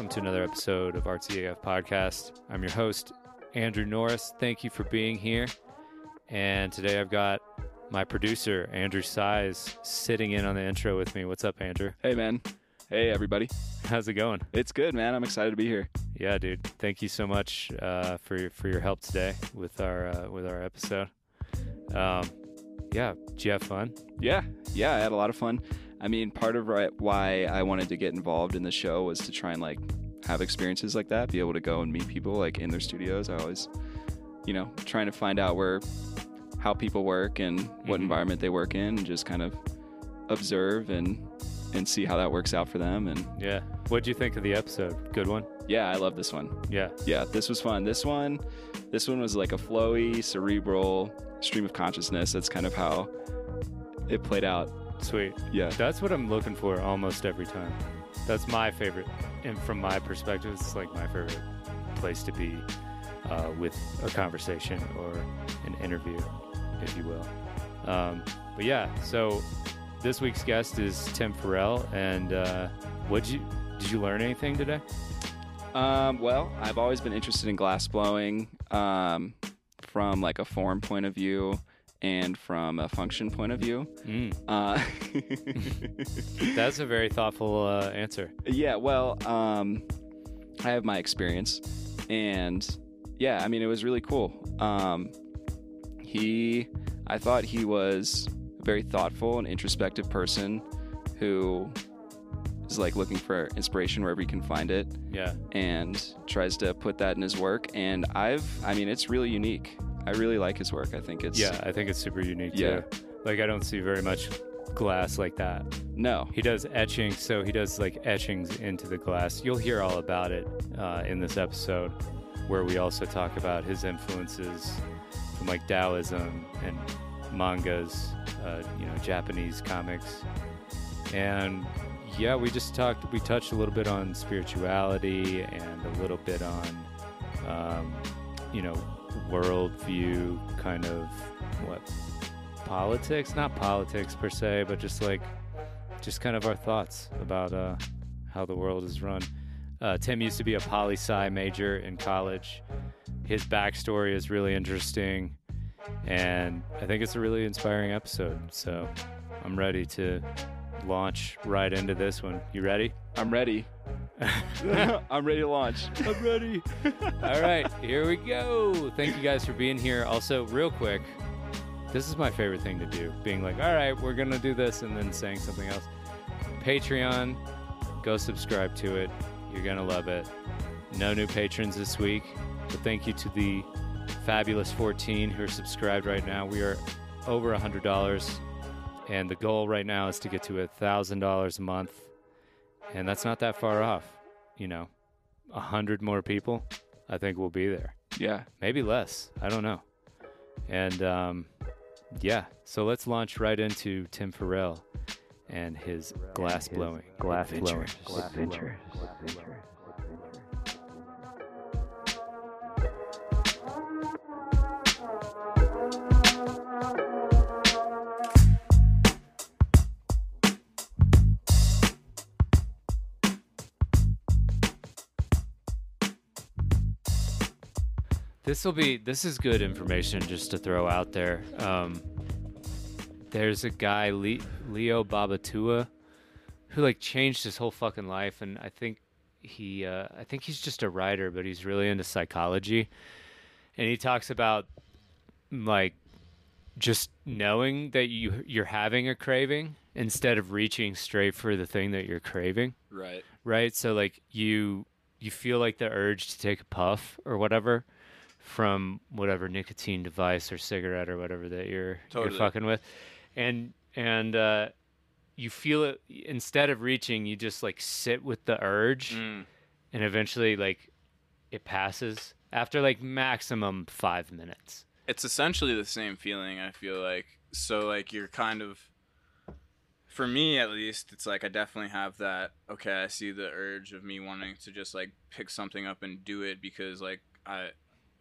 welcome to another episode of Artsy AF Podcast. I'm your host, Andrew Norris. Thank you for being here. And today I've got my producer, Andrew Size, sitting in on the intro with me. What's up, Andrew? Hey, man. Hey, everybody. How's it going? It's good, man. I'm excited to be here. Yeah, dude. Thank you so much uh, for your, for your help today with our uh, with our episode. Um, yeah, did you have fun? Yeah, yeah. I had a lot of fun. I mean, part of why I wanted to get involved in the show was to try and like have experiences like that, be able to go and meet people like in their studios. I always, you know, trying to find out where how people work and what Mhm. environment they work in, and just kind of observe and and see how that works out for them. And Yeah. What'd you think of the episode? Good one? yeah, I love this one. Yeah. yeah this was fun this one this one was like a flowy cerebral stream of consciousness that's kind of how it played out Sweet. yeah That's what I'm looking for almost every time. That's my favorite. And from my perspective, it's like my favorite place to be uh, with a conversation or an interview, if you will. Um, but yeah, so this week's guest is Tim Farrell. And uh, what you did you learn anything today? um, well i've always been interested in glass blowing um, from like a form point of view and from a function point of view Mm, uh, that's a very thoughtful uh, answer. yeah well um, i have my experience and yeah i mean it was really cool um, he i thought he was a very thoughtful and introspective person who is like looking for inspiration wherever he can find it Yeah. and tries to put that in his work and i've i mean it's really unique i really like his work i think it's Yeah, I think it's super unique Yeah. too. Like I don't see very much glass like that. no He does etching, so he does like etchings into the glass. You'll hear all about it uh, in this episode, where we also talk about his influences from like Taoism and mangas, uh, you know, Japanese comics, and yeah, we just talked. We touched a little bit on spirituality and a little bit on, um, you know, worldview, kind of what politics, not politics per se, but just like just kind of our thoughts about uh, how the world is run. Uh, Tim used to be a poli sci major in college. His backstory is really interesting, and I think it's a really inspiring episode. So I'm ready to launch right into this one. You ready? i'm ready i'm ready to launch I'm ready. All right, here we go. Thank you guys for being here. Also, real quick, this is my favorite thing to do being like, all right, we're going to do this, and then saying something else. Patreon, go subscribe to it. You're going to love it. No new patrons this week, but thank you to the fabulous 14 who are subscribed right now. We are over $100, and the goal right now is to get to $1,000 a month, and that's not that far off. You know, a hundred more people, I think we'll be there. yeah Maybe less. I don't know. And um, yeah, so let's launch right into Tim Farrell and his glass blowing. Glass blowing. adventures. This will be. This is good information just to throw out there. Um, there's a guy, Le- Leo Babauta, who like changed his whole fucking life, and I think he. Uh, I think he's just a writer, but he's really into psychology, and he talks about like just knowing that you you're having a craving instead of reaching straight for the thing that you're craving right right so like you you feel like the urge to take a puff or whatever from whatever nicotine device or cigarette or whatever that you're Totally. you're fucking with and and uh you feel it instead of reaching you just like sit with the urge Mm. and eventually like it passes after like maximum 5 minutes it's essentially the same feeling i feel like so like you're kind of for me at least it's like i definitely have that okay i see the urge of me wanting to just like pick something up and do it because like i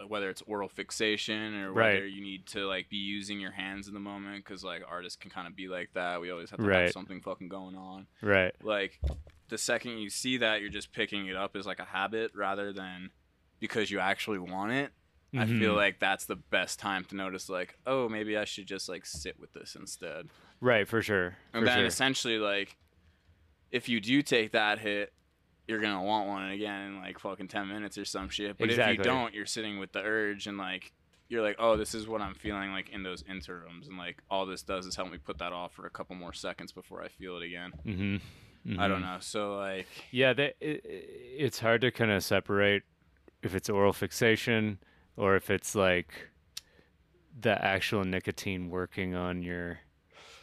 whether it's oral fixation or Right. whether you need to like be using your hands in the moment because like artists can kind of be like that we always have to Right. have something fucking going on right like the second you see that, you're just picking it up as like a habit rather than because you actually want it. I feel Mhm. like that's the best time to notice, like, oh, maybe I should just like sit with this instead. right for sure. And for then sure. essentially, like, if you do take that hit, you're gonna want one again in like fucking ten minutes or some shit. But if you don't, you're sitting with the urge and like you're like, oh, this is what I'm feeling like in those interims, and like all this does is help me put that off for a couple more seconds before I feel it again. Mm-hmm. I don't know. So like, Yeah, that, it, it's hard to kind of separate if it's oral fixation or if it's like the actual nicotine working on your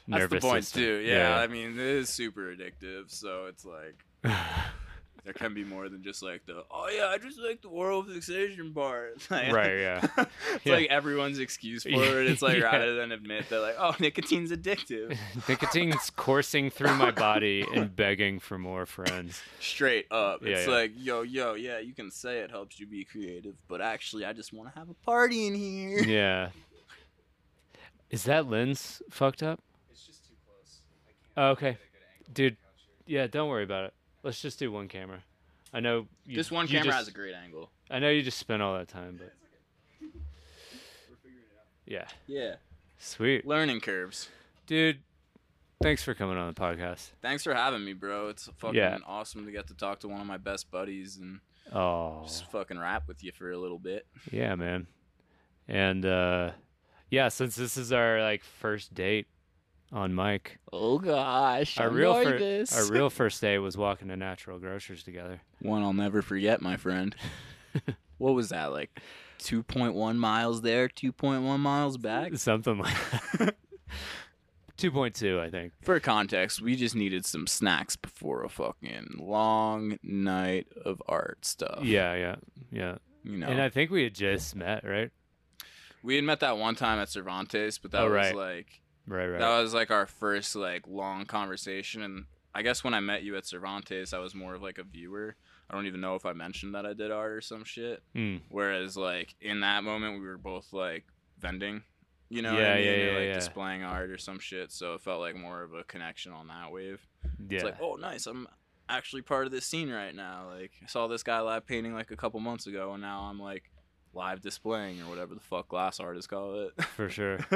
that's nervous the point system. too. Yeah, I mean, it is super addictive. So it's like. There can be more than just like the oh yeah I just like the oral fixation part Like- Right, yeah. it's Yeah. like everyone's excuse for it it's like Yeah. rather than admit that like oh nicotine's addictive Nicotine's coursing through my body and begging for more friends. straight up. Yeah, it's yeah. like, yo, yo, yeah, you can say it helps you be creative, but actually, I just want to have a party in here. Yeah. Is that lens fucked up? It's just too close. Oh, okay. Dude, yeah, don't worry about it. Let's just do one camera. I know you, This one camera just- has a great angle. I know you just spent all that time, but yeah, Yeah. sweet, Learning curves. dude. Thanks for coming on the podcast. Thanks for having me, bro. It's fucking Yeah. awesome to get to talk to one of my best buddies and Oh, just fucking rap with you for a little bit. yeah, man. And uh, yeah, since this is our like first date on Mike. Oh gosh, our real fir- our real first day was walking to Natural Grocers together. one I'll never forget, my friend. what was that like? 2.1 miles there, 2.1 miles back. Something like that. Two point two, I think. For context, we just needed some snacks before a fucking long night of art stuff. Yeah, yeah, yeah. You know, And I think we had just met, right? we had met that one time at Cervantes, but that Oh, was right. like Right, right. that was like our first like long conversation. And I guess when I met you at Cervantes, I was more of like a viewer. I don't even know if I mentioned that I did art or some shit. Mm. Whereas like in that moment, we were both like vending. You know, what Yeah, I mean? yeah, Or, yeah, like yeah. displaying art or some shit. So it felt like more of a connection on that wave. Yeah. It's like, oh, nice. I'm actually part of this scene right now. Like, I saw this guy live painting like a couple months ago, and now I'm like live displaying or whatever the fuck glass artists call it. For sure.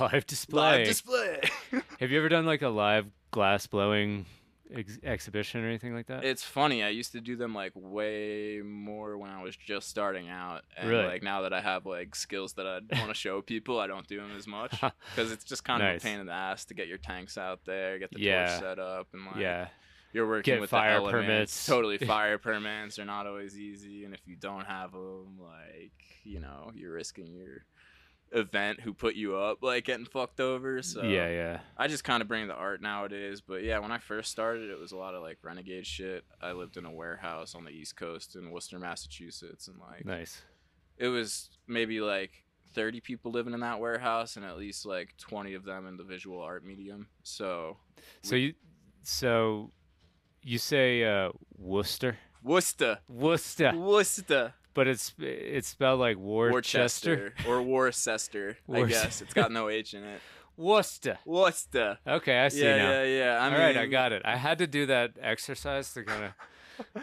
live display. live display. Have you ever done like a live glass blowing ex- exhibition or anything like that? it's funny. I used to do them like way more when I was just starting out, and Really? like now that I have like skills that I want to show people, I don't do them as much because it's just kind of a pain in the ass to get your tanks out there, get the Yeah. torch set up, and like yeah. You're working Get with fire permits. Totally, fire permits are not always easy, and if you don't have them, like you know, you're risking your event who put you up like getting fucked over. So Yeah, yeah. I just kind of bring the art nowadays. But yeah, when I first started, it was a lot of like renegade shit. I lived in a warehouse on the East Coast in Worcester, Massachusetts, and like Nice. it was maybe like 30 people living in that warehouse, and at least like 20 of them in the visual art medium. So So you so you say uh Worcester? Worcester, Worcester. Worcester. But it's it's spelled like Worcester. Worcester or Worcester, I guess. It's got no H in it. Worcester. Worcester. Okay, I see yeah, now. yeah, yeah. I All mean, right, I got it. I had to do that exercise to kind of.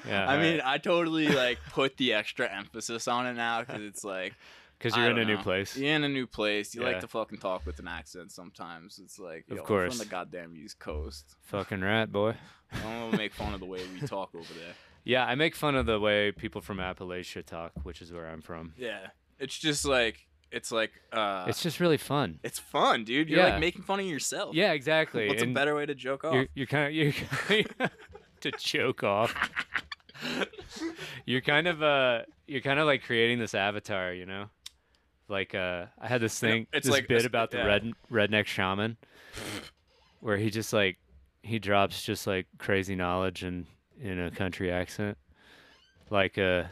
Yeah, I mean, right. I totally like put the extra emphasis on it now because it's like because you're in a new place. You're in a new place. You Yeah. like to fucking talk with an accent sometimes. It's like, Of I'm course. from the goddamn East Coast. Fucking rat, boy. I don't want to make fun of the way we talk over there. Yeah, I make fun of the way people from Appalachia talk, which is where I'm from. Yeah, it's just like it's like uh, it's just really fun. it's fun, dude. You're Yeah. like making fun of yourself. Yeah, exactly. What's and a better way to joke off? You're, you're kind of you're to choke off. you're kind of uh you're kind of like creating this avatar, you know. Like uh, I had this thing, it's this like- bit about the yeah. red redneck shaman, where he just like he drops just like crazy knowledge in in a country accent, like uh,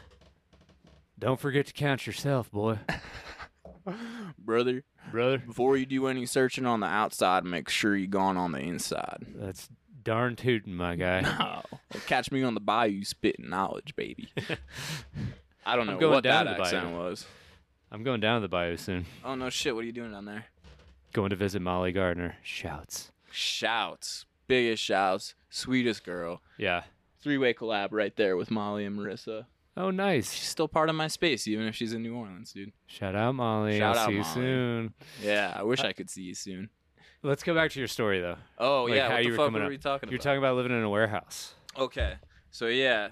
don't forget to count yourself, boy, Brother, brother. before you do any searching on the outside, make sure you gone on the inside. That's darn tootin', my guy. No. Catch me on the bayou spitting knowledge, baby. I don't know what that accent was. I'm going down to the bayou soon. Oh no shit, what are you doing down there? Going to visit Molly Gardner. Shouts. Shouts. Biggest shouts. Sweetest girl. Yeah. three way collab right there with Molly and Marissa. Oh, nice. She's still part of my space, even if she's in New Orleans, dude. Shout out, Molly. Shout I'll out, see you Molly. soon. Yeah, I wish Uh, I could see you soon. Let's go back to your story, though. Oh like yeah, how what you the were fuck were up. we talking about? You're about? talking about living in a warehouse. Okay. So yeah.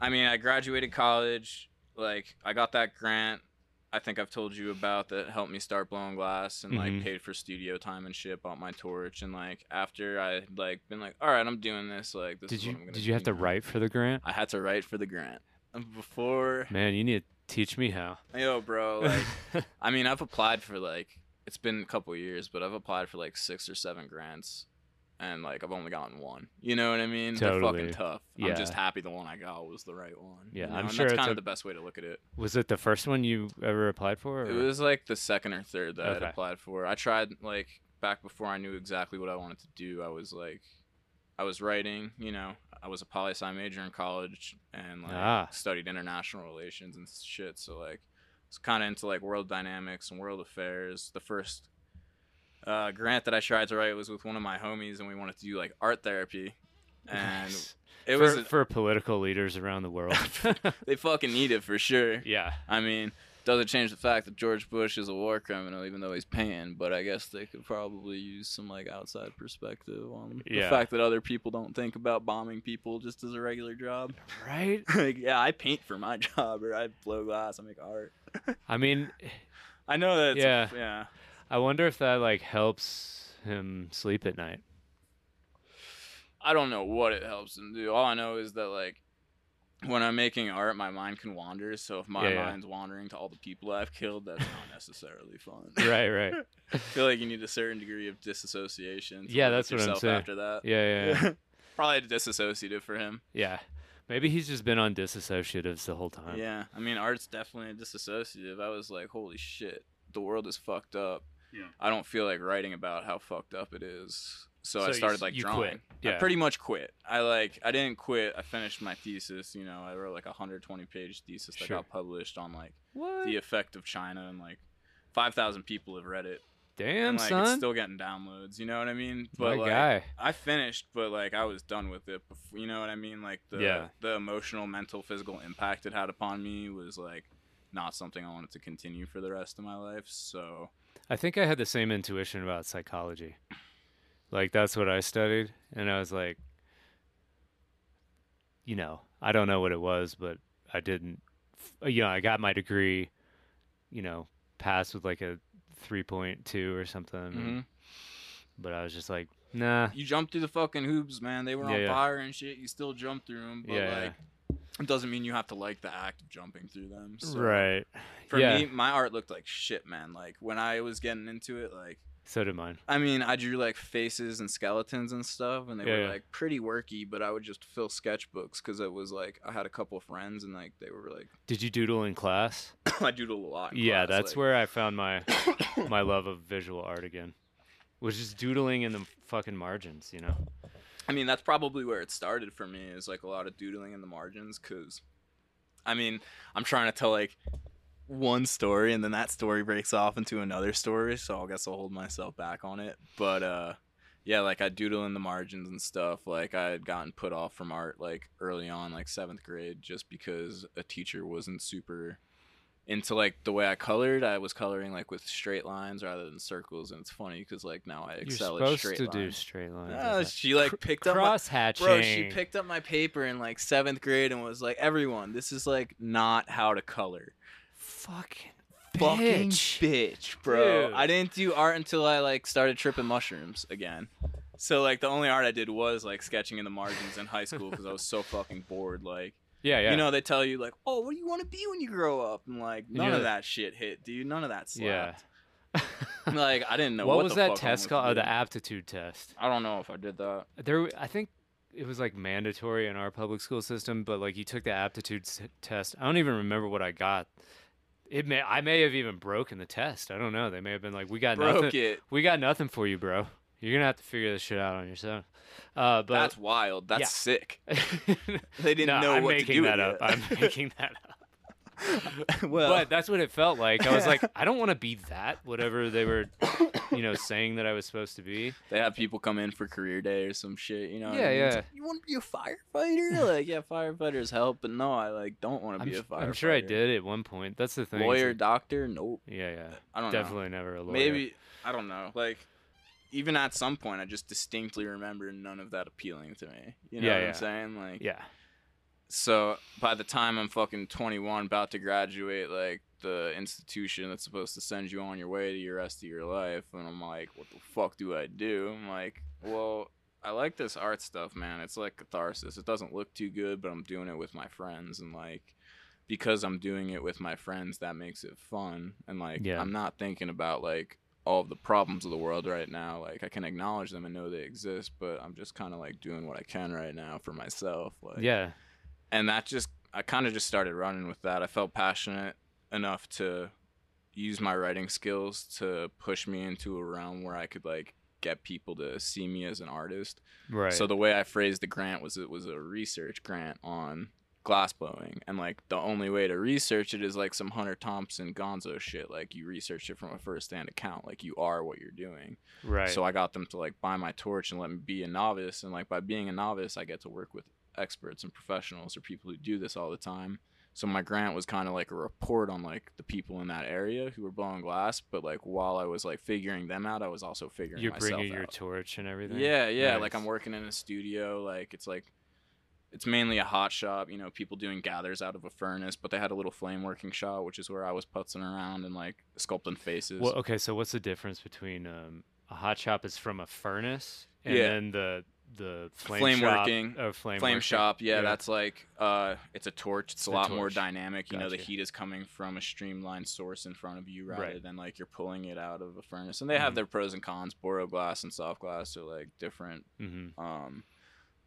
I mean, I graduated college. Like, I got that grant. I think I've told you about that helped me start blowing glass and like mm-hmm. paid for studio time and shit. Bought my torch and like after I like been like, all right, I'm doing this. Like, this Did is you what I'm gonna did you have do to now." write for the grant? I had to write for the grant before. Man, you need to teach me how. Yo, bro. Like, I mean, I've applied for like it's been a couple years, but I've applied for like six or seven grants, and like I've only gotten one. You know what I mean? They're Totally. fucking tough. Yeah. I'm just happy the one I got was the right one. Yeah, you know? I'm and sure that's it's kind a- of the best way to look at it. was it the first one you ever applied for? It was like the second or third that Okay. I'd applied for. I tried like back before I knew exactly what I wanted to do. I was like, I was writing. You know, I was a poli sci major in college and like Ah. studied international relations and shit. So like, it's kind of into like world dynamics and world affairs. The first uh, grant that I tried to write was with one of my homies, and we wanted to do like art therapy, and it for, was for political leaders around the world. they fucking need it for sure. yeah. I mean, doesn't change the fact that George Bush is a war criminal, even though he's paying. But I guess they could probably use some like outside perspective on the fact that other people don't think about bombing people just as a regular job. Right? like, yeah, I paint for my job, or I blow glass, I make art. I mean, I know that. It's Yeah. yeah. I wonder if that like helps him sleep at night. I don't know what it helps him do. All I know is that like when I'm making art, my mind can wander. So if my Yeah, yeah. mind's wandering to all the people I've killed, that's not necessarily fun. Right, right. I feel like you need a certain degree of disassociation. Yeah, that's what I'm saying. After that, Yeah, yeah, yeah. probably disassociative for him. yeah. Maybe he's just been on disassociatives the whole time. Yeah, I mean, art's definitely a disassociative. I was like, holy shit, the world is fucked up. Yeah. I don't feel like writing about how fucked up it is. So, So I started s- like you drawing. quit. I Yeah. pretty much quit. I like I didn't quit. I finished my thesis. You know, I wrote like a 120 page thesis that Sure. got published on like What? the effect of China, and like 5,000 people have read it. Damn, and, like, son. It's still getting downloads. You know what I mean? My like, guy. I finished, but like I was done with it. Before, you know what I mean? Like the Yeah. the emotional, mental, physical impact it had upon me was like not something I wanted to continue for the rest of my life. So I think I had the same intuition about psychology. Like that's what I studied, and I was like, you know, I don't know what it was, but I didn't. You know, I got my degree. You know, passed with like a three point two or something. Mhm. But I was just like, nah. you jumped through the fucking hoops, man. They were Yeah, on yeah. fire and shit. You still jumped through them, but Yeah, like it doesn't mean you have to like the act of jumping through them. So, right. For yeah. me, my art looked like shit, man. Like when I was getting into it, like So did mine. I mean, I drew like faces and skeletons and stuff, and they Yeah, were yeah. like pretty worky. But I would just fill sketchbooks because it was like I had a couple friends, and like they were like, Did you doodle in class? I doodle a lot. in yeah, class, that's like- where I found my my love of visual art again. Was just doodling in the fucking margins, you know. I mean, that's probably where it started for me. Is like a lot of doodling in the margins, because, I mean, I'm trying to tell like one story, and then that story breaks off into another story. So I guess I'll hold myself back on it. But uh, yeah, like I doodle in the margins and stuff. Like I had gotten put off from art like early on, like seventh grade, just because a teacher wasn't super into like the way I colored. I was coloring like with straight lines rather than circles, and it's funny because like now I excel You're at supposed straight to lines. do straight lines. She like picked up my, cross hatching. bro. She picked up my paper in like seventh grade and was like, "Everyone, this is like not how to color." fucking Fucking bitch. bitch, bro. Dude. I didn't do art until I like started tripping mushrooms again. So like the only art I did was like sketching in the margins in high school because I was so fucking bored. Like Yeah, yeah. you know they tell you like, "Oh, what do you want to be when you grow up?" And like none Yeah. of that shit hit, dude. None of that yeah. slapped. like I didn't know what, what, was that test called? Oh, the aptitude test. I don't know if I did that. There, I think it was like mandatory in our public school system, but like you took the aptitude s- test. I don't even remember what I got. It may, I may have even broken the test. I don't know. They may have been like, "We got Broke nothing. it. We got nothing for you, bro. You're gonna have to figure this shit out on yourself." Uh, but That's wild. That's yeah. sick. They didn't no, know I'm what making to do that with up. I'm making that up. well, but that's what it felt like. I was like, I don't want to be that. Whatever they were you know, saying that I was supposed to be. They have people come in for career day or some shit, you know? what I Yeah, mean? Yeah. like, you want to be a firefighter? like, yeah, firefighters help, but no, I like don't want to I'm, be a s- firefighter. I'm sure I did at one point. That's the thing. Lawyer, that- doctor? Nope. Yeah, yeah. I don't know. Definitely never a lawyer. Maybe I don't know. Like even at some point, I just distinctly remember none of that appealing to me. You know Yeah, what yeah. I'm saying? Like, Yeah. so by the time I'm fucking 21, about to graduate, like the institution that's supposed to send you on your way to your rest of your life, and I'm like, what the fuck do I do? I'm like, well. I like this art stuff, man. It's like catharsis. It doesn't look too good, but I'm doing it with my friends, and like, because I'm doing it with my friends, that makes it fun. And like, Yeah. I'm not thinking about like all of the problems of the world right now. Like, I can acknowledge them and know they exist, but I'm just kind of like doing what I can right now for myself. Like, Yeah. and that just I kind of just started running with that. I felt passionate enough to use my writing skills to push me into a realm where I could like get people to see me as an artist. Right. So the way I phrased the grant was it was a research grant on glass blowing and like the only way to research it is like some Hunter Thompson gonzo shit like you research it from a first hand account like you are what you're doing. right. So I got them to like buy my torch and let me be a novice. And like by being a novice, I get to work with experts and professionals or people who do this all the time. So my grant was kind of like a report on like the people in that area who were blowing glass. But like while I was like figuring them out, I was also figuring You're myself bringing your out. torch and everything. Yeah, yeah. Like I'm working in a studio. Like it's like it's mainly a hot shop. You know, people doing gathers out of a furnace, but they had a little flame working shop, which is where I was putzing around and like sculpting faces. Well, okay. So what's the difference between um, a hot shop is from a furnace and Yeah. then the the flame, Flame shop, working. or flame, flame working? shop yeah, that's like uh it's a torch it's a The lot more dynamic you know the heat is coming from a streamlined source in front of you rather Right. than like you're pulling it out of a furnace and they have Mhm. their pros and cons boro glass and soft glass are like different Mm-hmm. um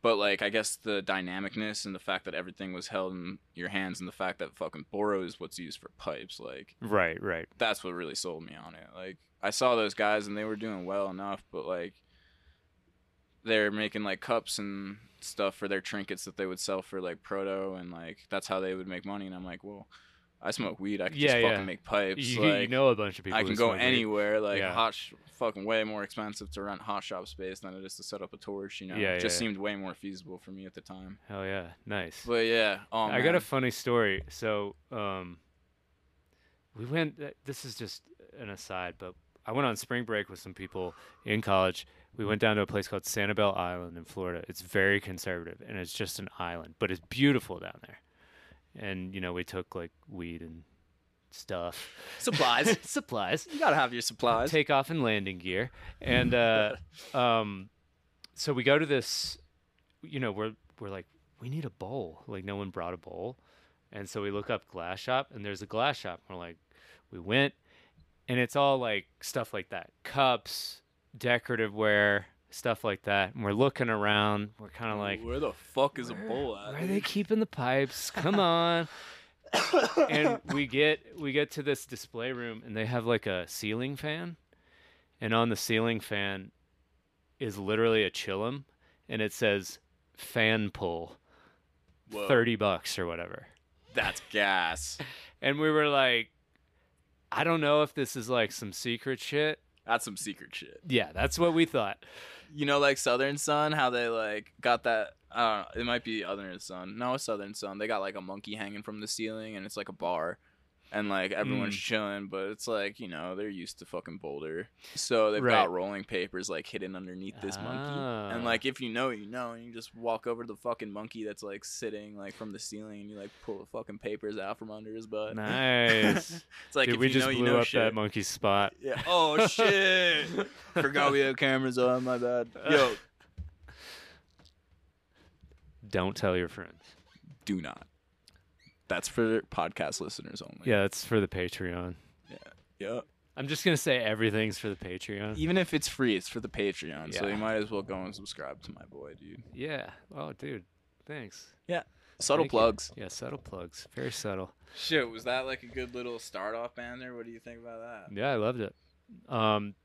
but like i guess the dynamicness and the fact that everything was held in your hands and the fact that fucking boro is what's used for pipes like Right. Right. that's what really sold me on it. Like I saw those guys and they were doing well enough, but like they're making like cups and stuff for their trinkets that they would sell for like proto and like that's how they would make money. And I'm like, well, I smoke weed. I can Yeah, just yeah. fucking make pipes. You, like you know a bunch of people. I can go smoke weed. anywhere. Like Yeah. hot, sh- fucking way more expensive to rent hot shop space than it is to set up a torch. You know, Yeah, it just seemed way more feasible for me at the time. Hell yeah, nice. But yeah, oh, I got a funny story. So, um, we went. uh, This is just an aside, but I went on spring break with some people in college. We went down to a place called Sanibel Island in Florida. It's very conservative, and it's just an island, but it's beautiful down there. And you know, we took like weed and stuff, supplies. supplies, you gotta have your supplies. takeoff and landing gear, and uh, um, so we go to this. You know, we're we're like, we need a bowl. Like no one brought a bowl, and so we look up glass shop, and there's a glass shop. We're like, we went, and it's all like stuff like that, cups, decorative ware, stuff like that. And we're looking around. We're kind of like, where the fuck is a where- bowl at? Where are they keeping the pipes? Come on. and we get we get to this display room and they have like a ceiling fan. And on the ceiling fan is literally a chillum and it says fan pull Whoa. 30 bucks or whatever. That's gas. And we were like I don't know if this is like some secret shit. That's some secret shit. Yeah, that's what we thought. You know, like Southern Sun, how they like got that. I don't know. It might be Southern Sun. No, it's Southern Sun. They got like a monkey hanging from the ceiling, and it's like a bar, and like everyone's Mm. chilling. But it's like you know they're used to fucking Boulder, so they've Right. got rolling papers like hidden underneath this monkey. Ah. And like if you know, you know, and you just walk over to the fucking monkey that's like sitting like from the ceiling, and you like pull the fucking papers out from under his butt. Nice. it's like Dude, if we you just know, blew you know up shit. that monkey's spot. Yeah. Oh shit! Forgot we had cameras on. My bad. Yo, Don't tell your friends. do not. That's for podcast listeners only. Yeah, that's for the Patreon. Yeah. Yeah. I'm just gonna say everything's for the Patreon. Even if it's free, it's for the Patreon. So you might as well go and subscribe to my boy, dude. Yeah. Oh, dude. Thanks. Yeah. Subtle Thank you. plugs. Yeah, subtle plugs. Very subtle. Shit, was that like a good little start off banner? What do you think about that? Yeah, I loved it. Um,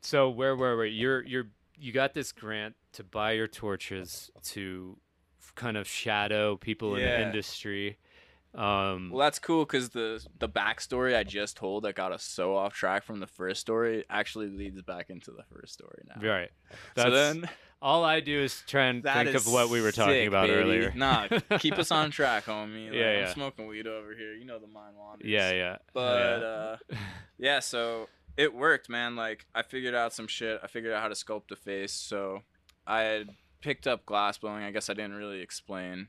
so where were we? You're you're you got this grant to buy your torches to kind of shadow people in the industry. Um, Well, that's cool because the the backstory I just told that got us so off track from the first story actually leads back into the first story now. right. So then all I do is try and think of what we were talking sick, about baby. earlier. Nah, keep us on track, homie. Like, Yeah, I'm yeah. smoking weed over here. You know the mind wanders. yeah, yeah. But yeah. uh, yeah, so it worked, man. Like I figured out some shit. I figured out how to sculpt a face. So I had picked up glass blowing. I guess I didn't really explain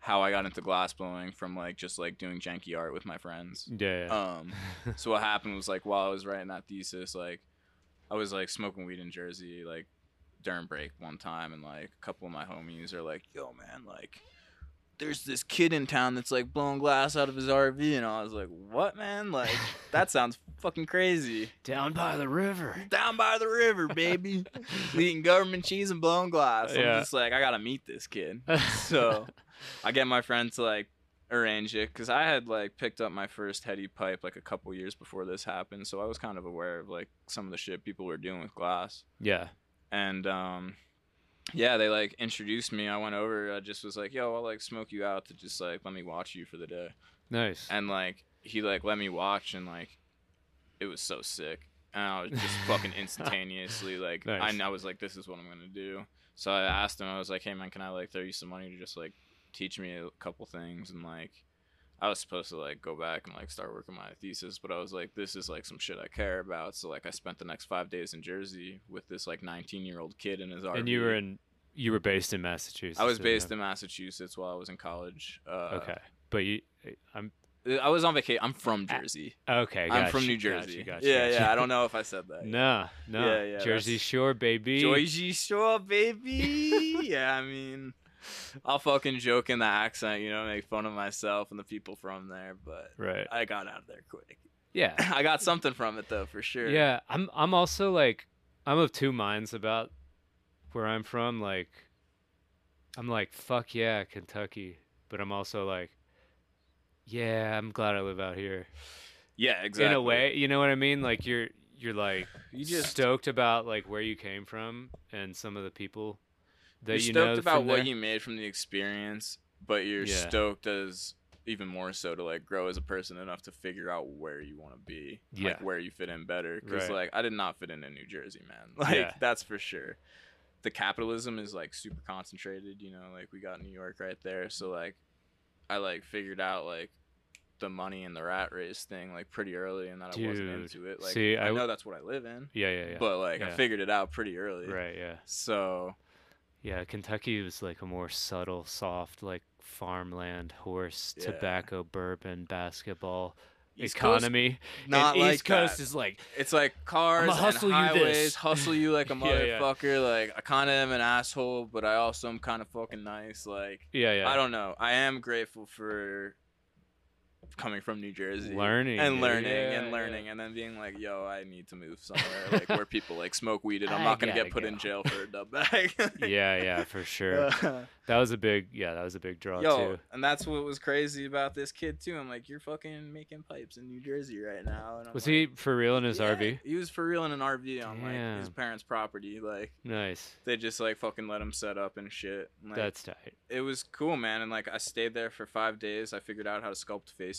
how I got into glass blowing from like just like doing janky art with my friends. yeah, yeah. Um, so what happened was like while I was writing that thesis, like I was like smoking weed in Jersey, like during break one time, and like a couple of my homies are like, "Yo, man, like." There's this kid in town that's like blowing glass out of his RV, and I was like, "What, man? Like, that sounds fucking crazy." Down by the river. Down by the river, baby, eating government cheese and blowing glass. Yeah. I'm just like, I gotta meet this kid. So I get my friend to like arrange it because I had like picked up my first heady pipe like a couple years before this happened, so I was kind of aware of like some of the shit people were doing with glass. yeah. And um, yeah, they like introduced me. I went over. I just was like, "Yo, I'll like smoke you out to just like let me watch you for the day." Nice. And like he like let me watch, and like it was so sick. And I was just fucking instantaneously like Nice. I, I was like, "This is what I'm gonna do." So I asked him. I was like, "Hey man, can I like throw you some money to just like teach me a couple things?" And like I was supposed to like go back and like start working my thesis, but I was like, "This is like some shit I care about." So like I spent the next five days in Jersey with this like 19 year old kid in his RV. and you were in you were based in Massachusetts. I was based you? in Massachusetts while I was in college. Uh, Okay. But you I'm I was on vacation. I'm from Jersey. okay, I'm from New gotcha, Jersey. gotcha, yeah, gotcha. yeah. I don't know if I said that. No, no. Yeah, yeah, Jersey that's- Shore, baby. Jersey Shore, baby. yeah, I mean, I'll fucking joke in the accent, you know, make fun of myself and the people from there, but Right. I got out of there quick. Yeah. I got something from it though, for sure. Yeah, I'm I'm also like I'm of two minds about where I'm from. Like I'm like, fuck yeah, Kentucky. But I'm also like, yeah, I'm glad I live out here. yeah, exactly. In a way, you know what I mean? Like you're you're like you just stoked about like where you came from and some of the people that you're you stoked about what you made from the experience, but you're Yeah. stoked as even more so to like grow as a person enough to figure out where you want to be, Yeah. like where you fit in better. Because Right. like I did not fit in in New Jersey, man. Like Yeah. that's for sure. The capitalism is like super concentrated. You know, like we got New York right there, so like I like figured out like the money and the rat race thing like pretty early, and that I wasn't into it. Like see, I, I w- know that's what I live in, Yeah, yeah, yeah. but like I figured it out pretty early. right, yeah. So Yeah, Kentucky was like a more subtle, soft, like farmland, horse, Yeah. tobacco, bourbon, basketball East Coast, economy. not and like East Coast that. is like, It's like cars and hustle you highways, this. hustle you like a Yeah, yeah. motherfucker. Like I kind of am an asshole, but I also am kind of fucking nice. Like yeah, yeah. I don't know. I am grateful for coming from New Jersey, Learning, and learning Yeah, and yeah. learning, and then being like, "Yo, I need to move somewhere like where people like smoke weed, and I'm I not gonna get put in jail for a dub bag." yeah, yeah, for sure. Uh, That was a big, yeah, that was a big draw Yo, too. and that's what was crazy about this kid too. I'm like, "You're fucking making pipes in New Jersey right now." And I'm Was like, he for real in his Yeah, RV? He was for real in an RV on like his parents' property. Like Nice. they just like fucking let him set up and shit. Like, That's tight. it was cool, man. And like I stayed there for five days. I figured out how to sculpt faces,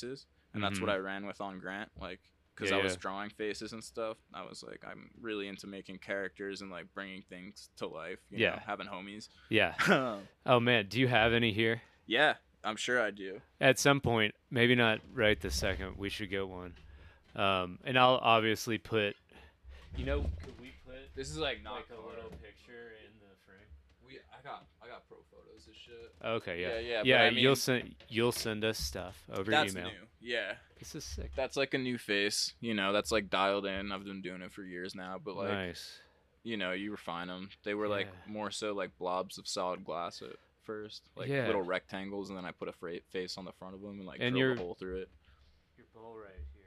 and that's what Mhm. I ran with on Grant. Like because Yeah, I was yeah. drawing faces and stuff. I was like, I'm really into making characters and like bringing things to life. You Yeah. know, having homies. Yeah. Oh man, do you have any here? yeah, I'm sure I do. At some point, maybe not right this second. We should get one. Um, and I'll obviously put. You know, could we put This is like not like a little picture in the frame? We I got I got pro photos and shit. Okay, yeah, Yeah, yeah, but yeah. I you'll send you'll send us stuff over email. That's email. new. Yeah. This is sick. That's like a new face, you know. That's like dialed in. I've been doing it for years now, but like, nice. you know, you refine them. They were like more so like blobs of solid glass at first, like Yeah. little rectangles, and then I put a fra- face on the front of them and like And drove you're- a hole through it. Your bowl right here.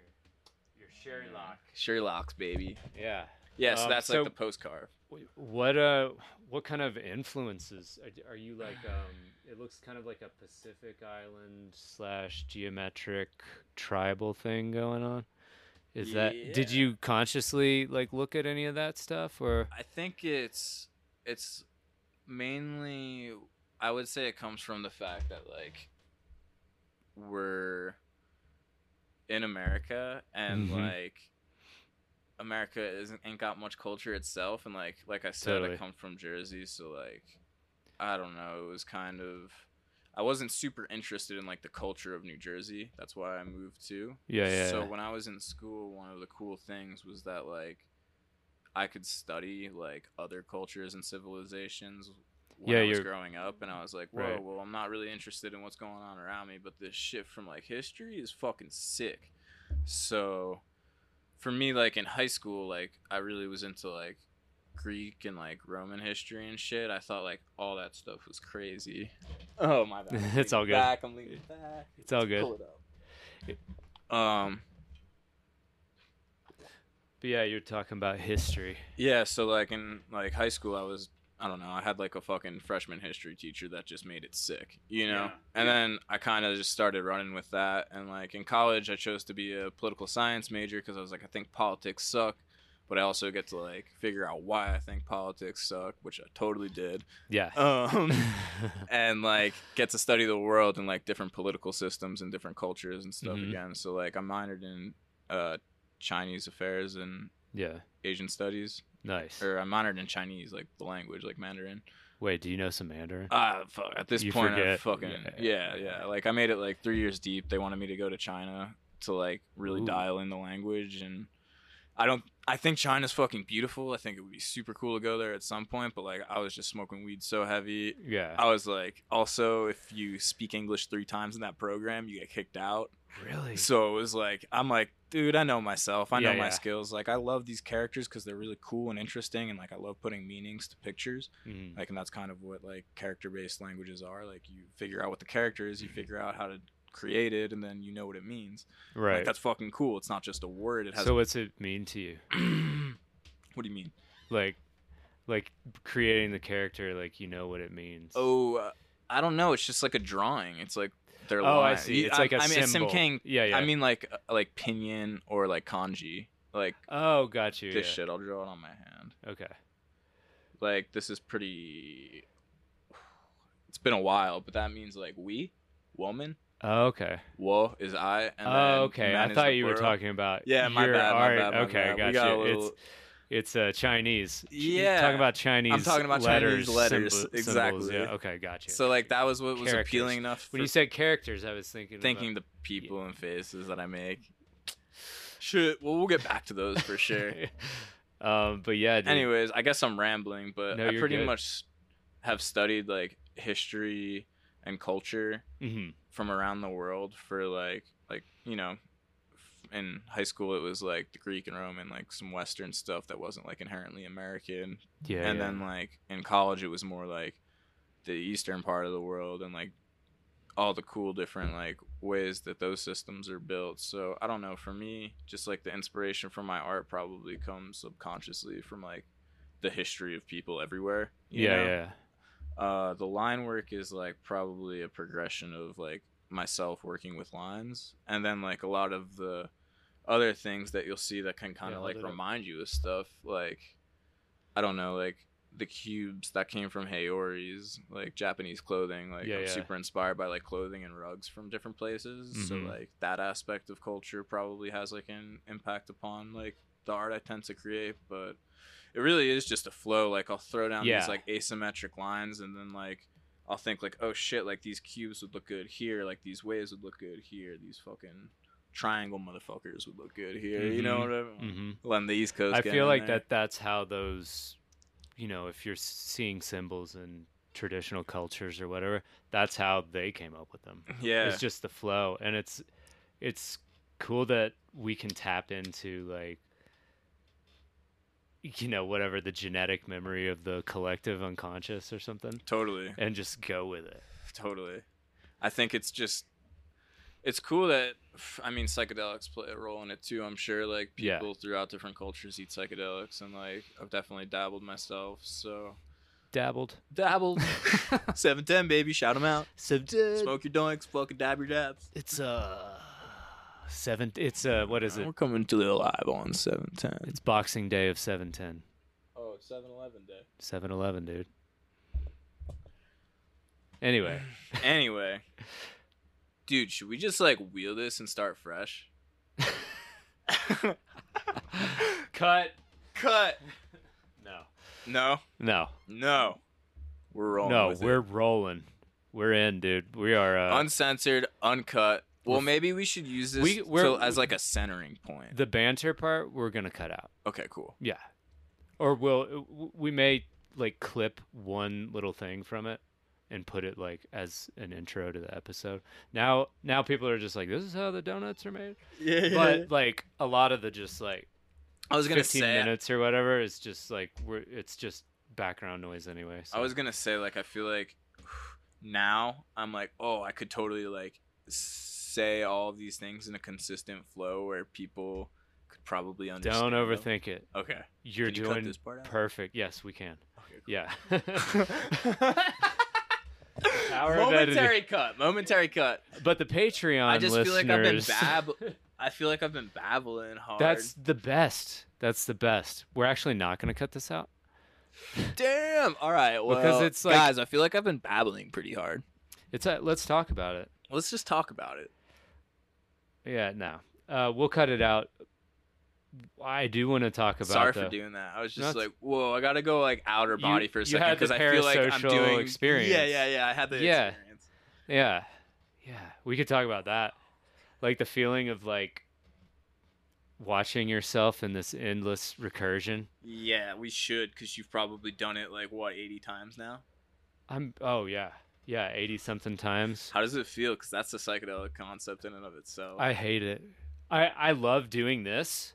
Your Sherlock. Sherlock's baby. Yeah. Yeah, so Um, that's so- like the postcard. What uh, what kind of influences are, are you like? Um, it looks kind of like a Pacific Island slash geometric tribal thing going on. Is that? Did you consciously like look at any of that stuff, or I think it's it's mainly I would say it comes from the fact that like we're in America and Mhm. like America isn't ain't got much culture itself and like like I said Totally. I come from Jersey so like I don't know it was kind of I wasn't super interested in like the culture of New Jersey that's why I moved to Yeah, yeah. so yeah. when I was in school, one of the cool things was that like I could study like other cultures and civilizations when Yeah, I was you're- growing up, and I was like, whoa, Right. well, I'm not really interested in what's going on around me, but this shit from like history is fucking sick. So for me, like in high school, like I really was into like Greek and like Roman history and shit. I thought like all that stuff was crazy. Oh my bad. It's all good. Back, I'm leaning back. It's all good. Pull it up. Um. But yeah, you're talking about history. Yeah, so like in like high school, I was I don't know, I had like a fucking freshman history teacher that just made it sick, you know. Yeah. And then I kind of just started running with that, and like in college, I chose to be a political science major because I was like, I think politics suck, but I also get to like figure out why I think politics suck, which I totally did. Yeah. Um, and like get to study the world and like different political systems and different cultures and stuff Mhm. again. So like I minored in uh, Chinese affairs and yeah. Asian studies Nice. or I minored in Chinese, like the language, like Mandarin. Wait, do you know some Mandarin? Ah, fuck. At this You point, I fucking Yeah. yeah. yeah, Like I made it like three years deep. They wanted me to go to China to like really Ooh. dial in the language, and I don't. I think China's fucking beautiful. I think it would be super cool to go there at some point. But like, I was just smoking weed so heavy. yeah. I was like, also, if you speak English three times in that program, you get kicked out. Really? So it was like, I'm like, dude, I know myself. I know my yeah. skills. Like, I love these characters because they're really cool and interesting, and like, I love putting meanings to pictures. Mm. Like, and that's kind of what like character-based languages are. Like, you figure out what the character is, you figure out how to create it, and then you know what it means. Right. Like, that's fucking cool. It's not just a word. It has. so what's it mean to you? what do you mean? Like, like creating the character, like you know what it means. Oh, uh, I don't know. It's just like a drawing. It's like their Oh, I see. It's like a I mean, Sim symbol. King. Yeah, yeah. I mean, like uh, like pinyin or like kanji. Like Oh, got you. this yeah. shit. I'll draw it on my hand. Okay. Like this is pretty. It's been a while, but that means like we, woman. Oh, okay. Wo is I. And then Oh, okay. man I thought you were talking about. Yeah, my bad. My bad. My okay, bad. got we got you. Little, It's it's uh, Chinese. Yeah. talking about Chinese. I'm talking about letters, Chinese letters, symbo- symbols. exactly. Yeah. Okay, got you. so like that was what was Characters. appealing enough. when you said characters, I was thinking. thinking the people and faces that I make. Shit. Well, we'll get back to those for sure. um, but yeah. Dude. Anyways, I guess I'm rambling, but No, I pretty good. much have studied like history and culture hmm from around the world for like like you know in high school it was like the greek and roman like some western stuff that wasn't like inherently american Yeah. and yeah. then like in college it was more like the eastern part of the world and like all the cool different like ways that those systems are built so i don't know for me just like the inspiration for my art probably comes subconsciously from like the history of people everywhere you yeah, know? yeah. uh the line work is like probably a progression of like myself working with lines and then like a lot of the other things that you'll see that can kind of hold like up. remind you of stuff like i don't know like the cubes that came from Haori's like Japanese clothing like Yeah, I'm yeah. super inspired by like clothing and rugs from different places so Mhm. like that aspect of culture probably has like an impact upon like the art I tend to create but it really is just a flow like I'll throw down Yeah. these like asymmetric lines and then like I'll think like oh shit like these cubes would look good here like these waves would look good here these fucking triangle motherfuckers would look good here you know Mhm. whatever hmm letting the east coast I feel like there. that. That's how those, you know, if you're seeing symbols in traditional cultures or whatever, that's how they came up with them. yeah It's just the flow, and it's it's cool that we can tap into like you know whatever the genetic memory of the collective unconscious or something totally and just go with it totally i think it's just it's cool that i mean psychedelics play a role in it too i'm sure like Yeah. people throughout different cultures eat psychedelics and like i've definitely dabbled myself so. Dabbled. Dabbled. 710 baby shout them out. So smoke your doinks fucking dab your dabs it's uh seven it's uh what is it? We're coming to the live on 710 it's boxing day of 710 oh 711 day. 7-eleven dude. Anyway. Anyway dude, should we just like wheel this and start fresh? Cut. Cut. No. No, No. no. We're rolling. no, we're it. rolling. We're in, dude. We are. Uh, uncensored, uncut. Well, maybe we should use this We- we're- to- as like a centering point. the banter part, we're gonna cut out. Okay, cool. Yeah. Or we'll we may like clip one little thing from it and put it like as an intro to the episode. Now now people are just like this is how the donuts are made. Yeah. But like a lot of the just like I was gonna 15 say. minutes or whatever is just like we're it's just background noise anyway. So. I was gonna say like I feel like now I'm like oh I could totally like say all these things in a consistent flow where people could probably understand. Don't them. overthink it. Okay. You're Can you doing this part out? perfect. Yes, we can. Okay. Yeah. Momentary cut. Momentary cut. But the Patreon I just feel like I've been listeners- bab. I feel like I've been babbling hard. That's the best. That's the best. We're actually not going to cut this out. damn. All right. Well, Because it's like- guys, I feel like I've been babbling pretty hard. It's a, let's talk about it. Let's just talk about it. Yeah, no. Uh, we'll cut it out. I do want to talk about Sorry the, for doing that. I was just like, whoa, I gotta go like outer You- body for a second because I feel like I'm doing experience. Yeah, yeah, yeah. I had the Yeah. experience. Yeah. Yeah. We could talk about that. Like the feeling of like watching yourself in this endless recursion. Yeah, we should because you've probably done it like what 80 times now. I'm oh yeah. Yeah, 80 something times. How does it feel? Because that's a psychedelic concept in and of itself. I hate it. I I love doing this.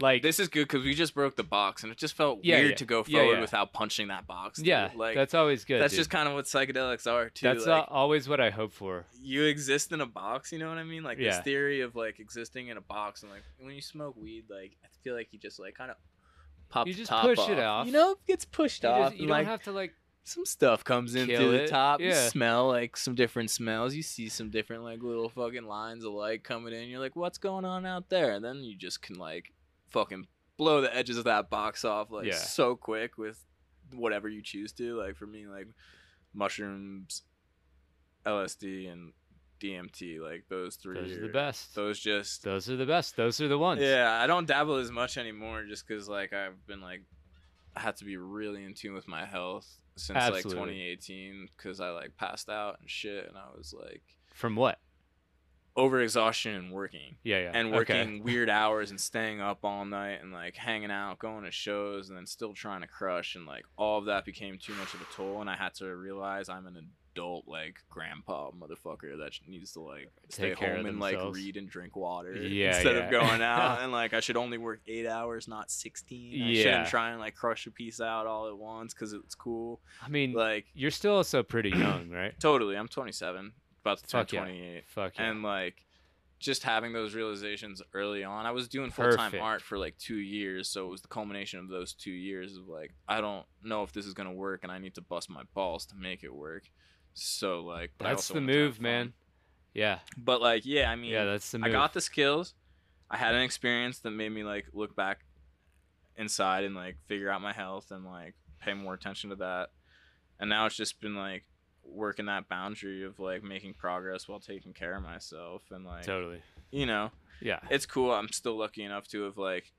Like this is good because we just broke the box and it just felt Yeah, weird yeah. to go forward yeah. without punching that box. dude. yeah, like that's always good. that's dude. just kind of what psychedelics are too. that's like, always what I hope for. you exist in a box. You know what I mean? Like Yeah. this theory of like existing in a box and like when you smoke weed, like I feel like you just like kind of pop. You the just top push off. it off. You know, it gets pushed You, off. just- you don't like, have to like some stuff comes in Kill through the it. top. You smell like some different smells. You see some different like little fucking lines of light coming in. You're like, what's going on out there? And then you just can like fucking blow the edges of that box off like Yeah. so quick with whatever you choose to. Like for me, like mushrooms, LSD, and DMT. Like those three. those are the best. Those just Those are the best. Those are the ones. yeah, I don't dabble as much anymore just because like I've been like I had to be really in tune with my health since Absolutely. like 2018 because I like passed out and shit and I was like From what? Over exhaustion and working Yeah, yeah. and Okay. working weird hours and staying up all night and like hanging out, going to shows and then still trying to crush and like all of that became too much of a toll and I had to realize I'm an adult like grandpa motherfucker that needs to like stay Take care of home and like read and drink water Yeah, instead yeah. of going out and like I should only work eight hours, not sixteen. I Yeah. shouldn't try and like crush a piece out all at once because it's cool. I mean, Like you're still so pretty young, right? totally, I'm 27, about to turn Fuck yeah. 28 Fuck yeah. and like just having those realizations early on i was doing full-time Perfect. art for like two years so it was the culmination of those two years of like i don't know if this is going to work and i need to bust my balls to make it work so like but I that's also the wanted to have move, fun. man. Yeah, but like yeah i mean yeah, that's the move. i got the skills i had an experience that made me like look back inside and like figure out my health and like pay more attention to that and now it's just been like working that boundary of like making progress while taking care of myself and like totally. you know? Yeah, it's cool. I'm still lucky enough to have like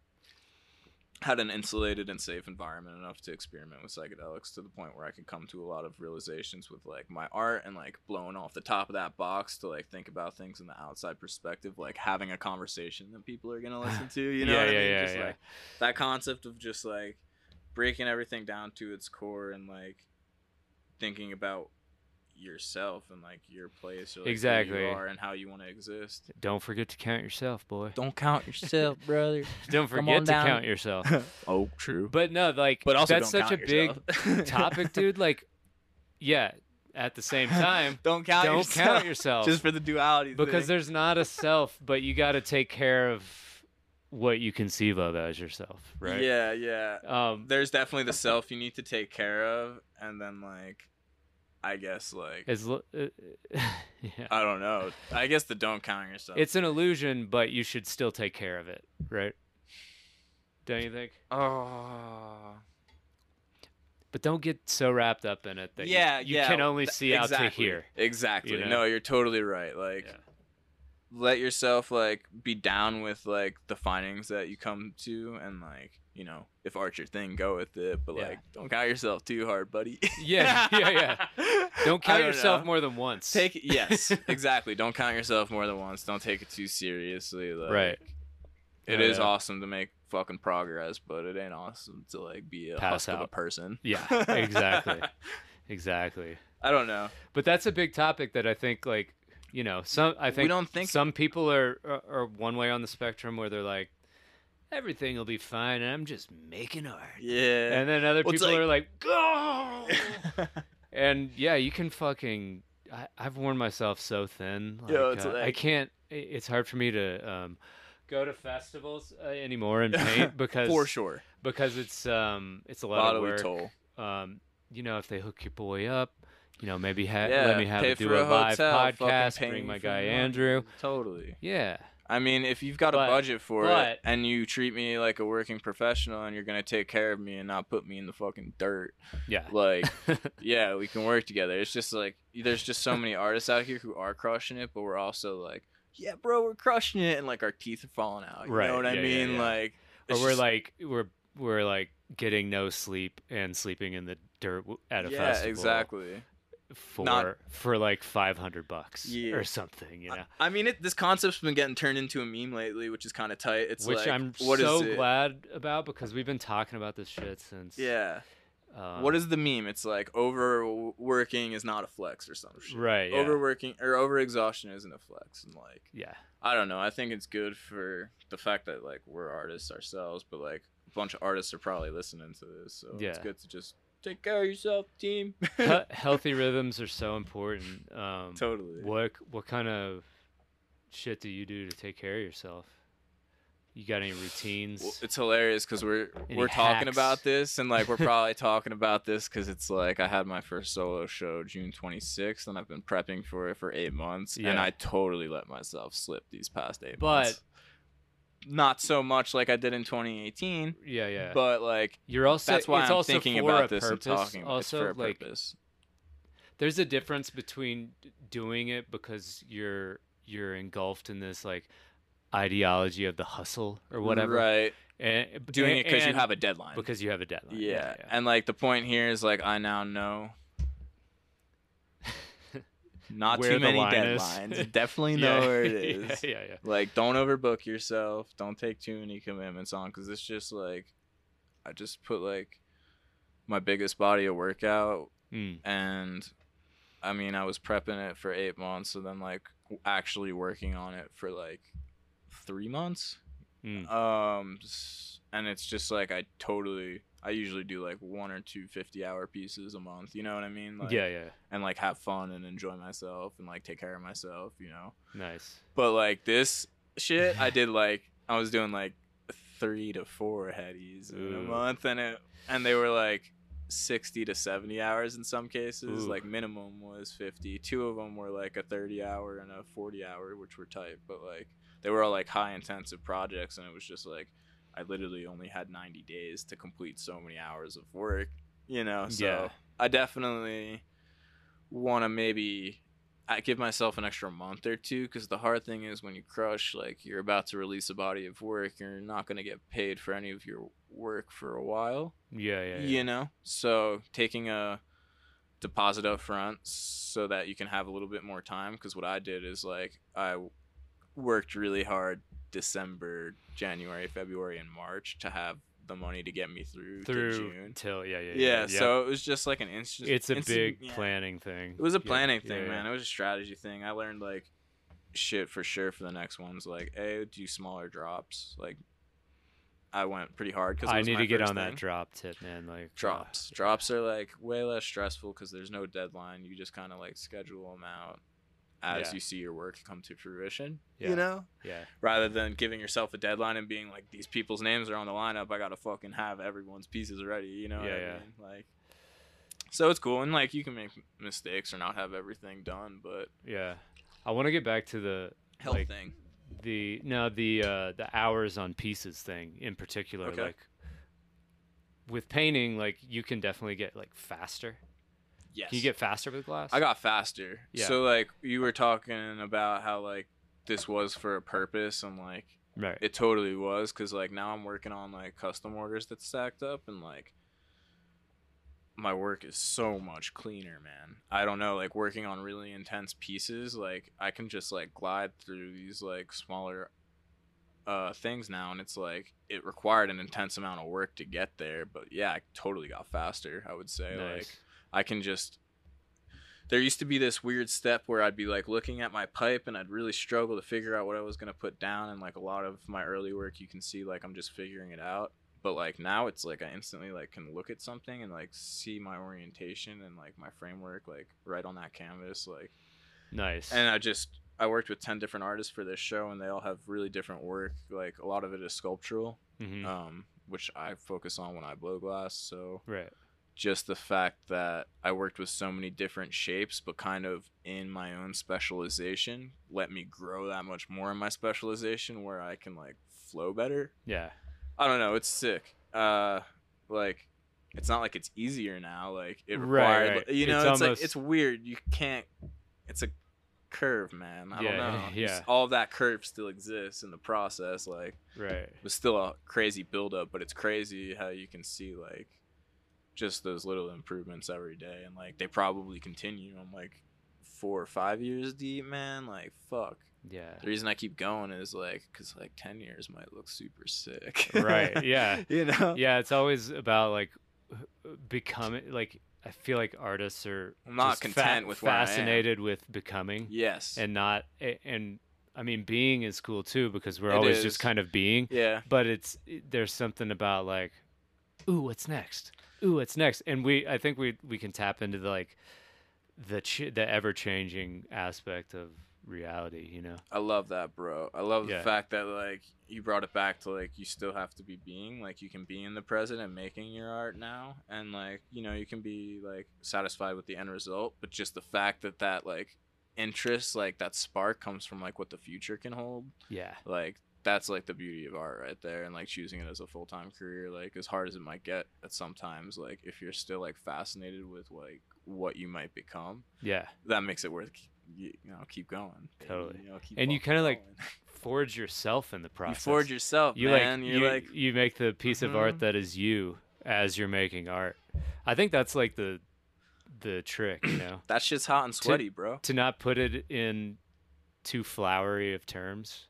had an insulated and safe environment enough to experiment with psychedelics to the point where i could come to a lot of realizations with like my art and like blowing off the top of that box to like think about things in the outside perspective like having a conversation that people are gonna listen to you know Yeah, what yeah, i mean? yeah, just like that concept of just like breaking everything down to its core and like thinking about yourself and like your place or like, who Exactly. you are and how you want to exist don't forget to count yourself, boy. don't count yourself brother Don't forget to down. count yourself. oh, true. But no, like But also, that's don't such a count big topic, dude. Like, yeah. At the same time, don't count don't yourself. count yourself Just for the duality. because thing. there's not a self, but you got to take care of what you conceive of as yourself, right? Yeah, yeah. Um, There's definitely the self you need to take care of, and then like, I guess like as uh, yeah. I don't know. I guess the don't count yourself. it's an illusion, but you should still take care of it, right? Don't you think? oh. but don't get so wrapped up in it that yeah, you, yeah, can only th- see out to here. Exactly. you know? No, you're totally right. Like, Yeah. Let yourself like be down with like the findings that you come to, and like you know, if art's your thing, go with it. But Yeah. like, don't count yourself too hard, buddy. Yeah, yeah, yeah. Don't count don't yourself know. more than once. Take it. Yes, exactly. Don't count yourself more than once. Don't take it too seriously. Like, Right. It Yeah, is yeah. awesome to make fucking progress, but it ain't awesome to like be a Pass husk of a out. person. Yeah, exactly. exactly. I don't know. But that's a big topic that I think like you know some I think don't think- some people are, are are one way on the spectrum where they're like everything will be fine and I'm just making art. Yeah. And then other Well, people like- are like go. and yeah, you can fucking I, I've worn myself so thin. Like, Yo, it's uh, I can't. It's hard for me to um, go to festivals uh, anymore and paint because For sure. because it's um it's a lot Bodily of work. toll. Um, you know, if they hook your boy up, you know, maybe ha- Yeah. let me have pay do for a, live hotel, podcast, bring my guy. Andrew. Totally. Yeah, I mean, if you've got But- a budget for but- it and you treat me like a working professional and you're gonna take care of me and not put me in the fucking dirt, yeah, like, yeah, we can work together. It's just like there's just so many artists out here who are crushing it, but we're also like, yeah, bro, we're crushing it, and like our teeth are falling out. You Right, know what I yeah, yeah, mean? yeah. Like, or we're just- like we're we're like getting no sleep and sleeping in the dirt at a yeah, festival. Yeah, exactly. For Not- for like five hundred bucks Yeah. or something, you know. I mean, it, this concept's been getting turned into a meme lately, which is kind of tight. It's Which like, I'm what is so glad about because we've been talking about this shit since. Yeah. Uh, what is the meme? It's like overworking is not a flex or some shit. right? Yeah. Overworking or overexhaustion isn't a flex, and like yeah. I don't know. I think it's good for the fact that like we're artists ourselves, but like a bunch of artists are probably listening to this, so it's good to just take care of yourself, team. Healthy rhythms are so important. Um, totally. What what kind of shit do you do to take care of yourself? You got any routines? Well, it's hilarious because we're Any we're talking about this and like we're probably talking about this because it's like I had my first solo show June 26th and I've been prepping for it for eight months and I totally let myself slip these past eight But- months. Not so much like I did in 2018, yeah, yeah. but like You're also that's why I'm also thinking about this purpose. and talking. Also, it's for a like purpose. there's a difference between doing it because you're you're engulfed in this like ideology of the hustle or whatever, Right. and Doing and- it because you have a deadline. because you have a deadline. yeah. And like the point here is like I now know not too many deadlines. Definitely know Yeah. where it is. yeah, yeah, yeah. Like don't overbook yourself. Don't take too many commitments on because it's just like I just put like my biggest body of workout, Mm. and I mean I was prepping it for eight months and then like actually working on it for like three months Mm. um and it's just like i totally i usually do like one or two 50 hour pieces a month you know what i mean like, yeah, yeah. and like have fun and enjoy myself and like take care of myself you know Nice. but like this shit i did like i was doing like three to four headies in a month and it and they were like 60 to 70 hours in some cases Ooh. like minimum was 50 two of them were like a 30 hour and a 40 hour which were tight but like they were all like high intensive projects and it was just like i literally only had 90 days to complete so many hours of work you know so Yeah. i definitely want to maybe I give myself an extra month or two because the hard thing is when you crush, like you're about to release a body of work, you're not going to get paid for any of your work for a while, Yeah, yeah, yeah. you know? So taking a deposit up front so that you can have a little bit more time because what I did is like I worked really hard December, January, February, and March to have the money to get me through, Through June. till yeah, yeah, Yeah, yeah. so it was just like an instant. it's a instant- big yeah. planning thing. It was a planning thing, man. It was a strategy thing. I learned like shit for sure for the next ones. Like, a do smaller drops. Like, I went pretty hard because I need to get on that drop tip, man. Like uh, drops. Drops are like way less stressful because there's no deadline. You just kind of like schedule them out as Yeah. you see your work come to fruition. Yeah. You know, yeah, rather than giving yourself a deadline and being like, these people's names are on the lineup. I gotta fucking have everyone's pieces ready. You know what Yeah, I yeah. mean? Like, so it's cool and like you can make mistakes or not have everything done, but yeah. I want to get back to the health Like, thing. the no the uh the hours on pieces thing in particular Okay. like with painting, like you can definitely get like faster. Yes. Can you get faster with glass? I got faster. Yeah. So like you were talking about how like this was for a purpose and like right. it totally was because like now I'm working on like custom orders that's stacked up and like my work is so much cleaner, man. I don't know, like working on really intense pieces, like I can just like glide through these like smaller uh things now and it's like it required an intense amount of work to get there, but yeah, I totally got faster, I would say. Like nice. I can just there used to be this weird step where I'd be like looking at my pipe and I'd really struggle to figure out what I was going to put down and like a lot of my early work you can see like I'm just figuring it out but like now it's like I instantly like can look at something and like see my orientation and like my framework like right on that canvas like nice. and I just I worked with 10 different artists for this show and they all have really different work like a lot of it is sculptural Mhm. um which I focus on when I blow glass so right. Just the fact that I worked with so many different shapes, but kind of in my own specialization, let me grow that much more in my specialization where I can like flow better. Yeah. I don't know, it's sick. Uh, like it's not like it's easier now. Like it required, right. you know, It's it's, like it's weird. You can't. It's a curve, man. I Yeah, don't know. yeah. Just all that curve still exists in the process. Like Right. it was still a crazy buildup, but it's crazy how you can see like just those little improvements every day, and like they probably continue. I'm like four or five years deep, man. Like fuck. Yeah. The reason I keep going is like because like ten years might look super sick. Right, yeah. you know. Yeah, it's always about like becoming like I feel like artists are I'm not content with I am. fascinated with becoming Yes. and not and I mean being is cool too because we're It always is. just kind of being yeah. but it's there's something about like ooh what's next ooh what's next and we i think we we can tap into the like the ch- the ever changing aspect of reality you know I love that, bro. I love Yeah. the fact that like you brought it back to like you still have to be being like you can be in the present and making your art now, and like you know you can be like satisfied with the end result, but just the fact that that like interest, like that spark, comes from like what the future can hold. yeah Like that's like the beauty of art right there, and like choosing it as a full time career, like as hard as it might get at sometimes, like if you're still like fascinated with like what you might become, yeah. that makes it worth you you know keep going. Totally. you know, And you kinda, like, forge yourself in the you process. forge yourself you man. Like you're you, like you make the piece of art Mhm. that is you as you're making art. I think that's like the the trick you know? That's just hot and sweaty bro. to not put it in too flowery of terms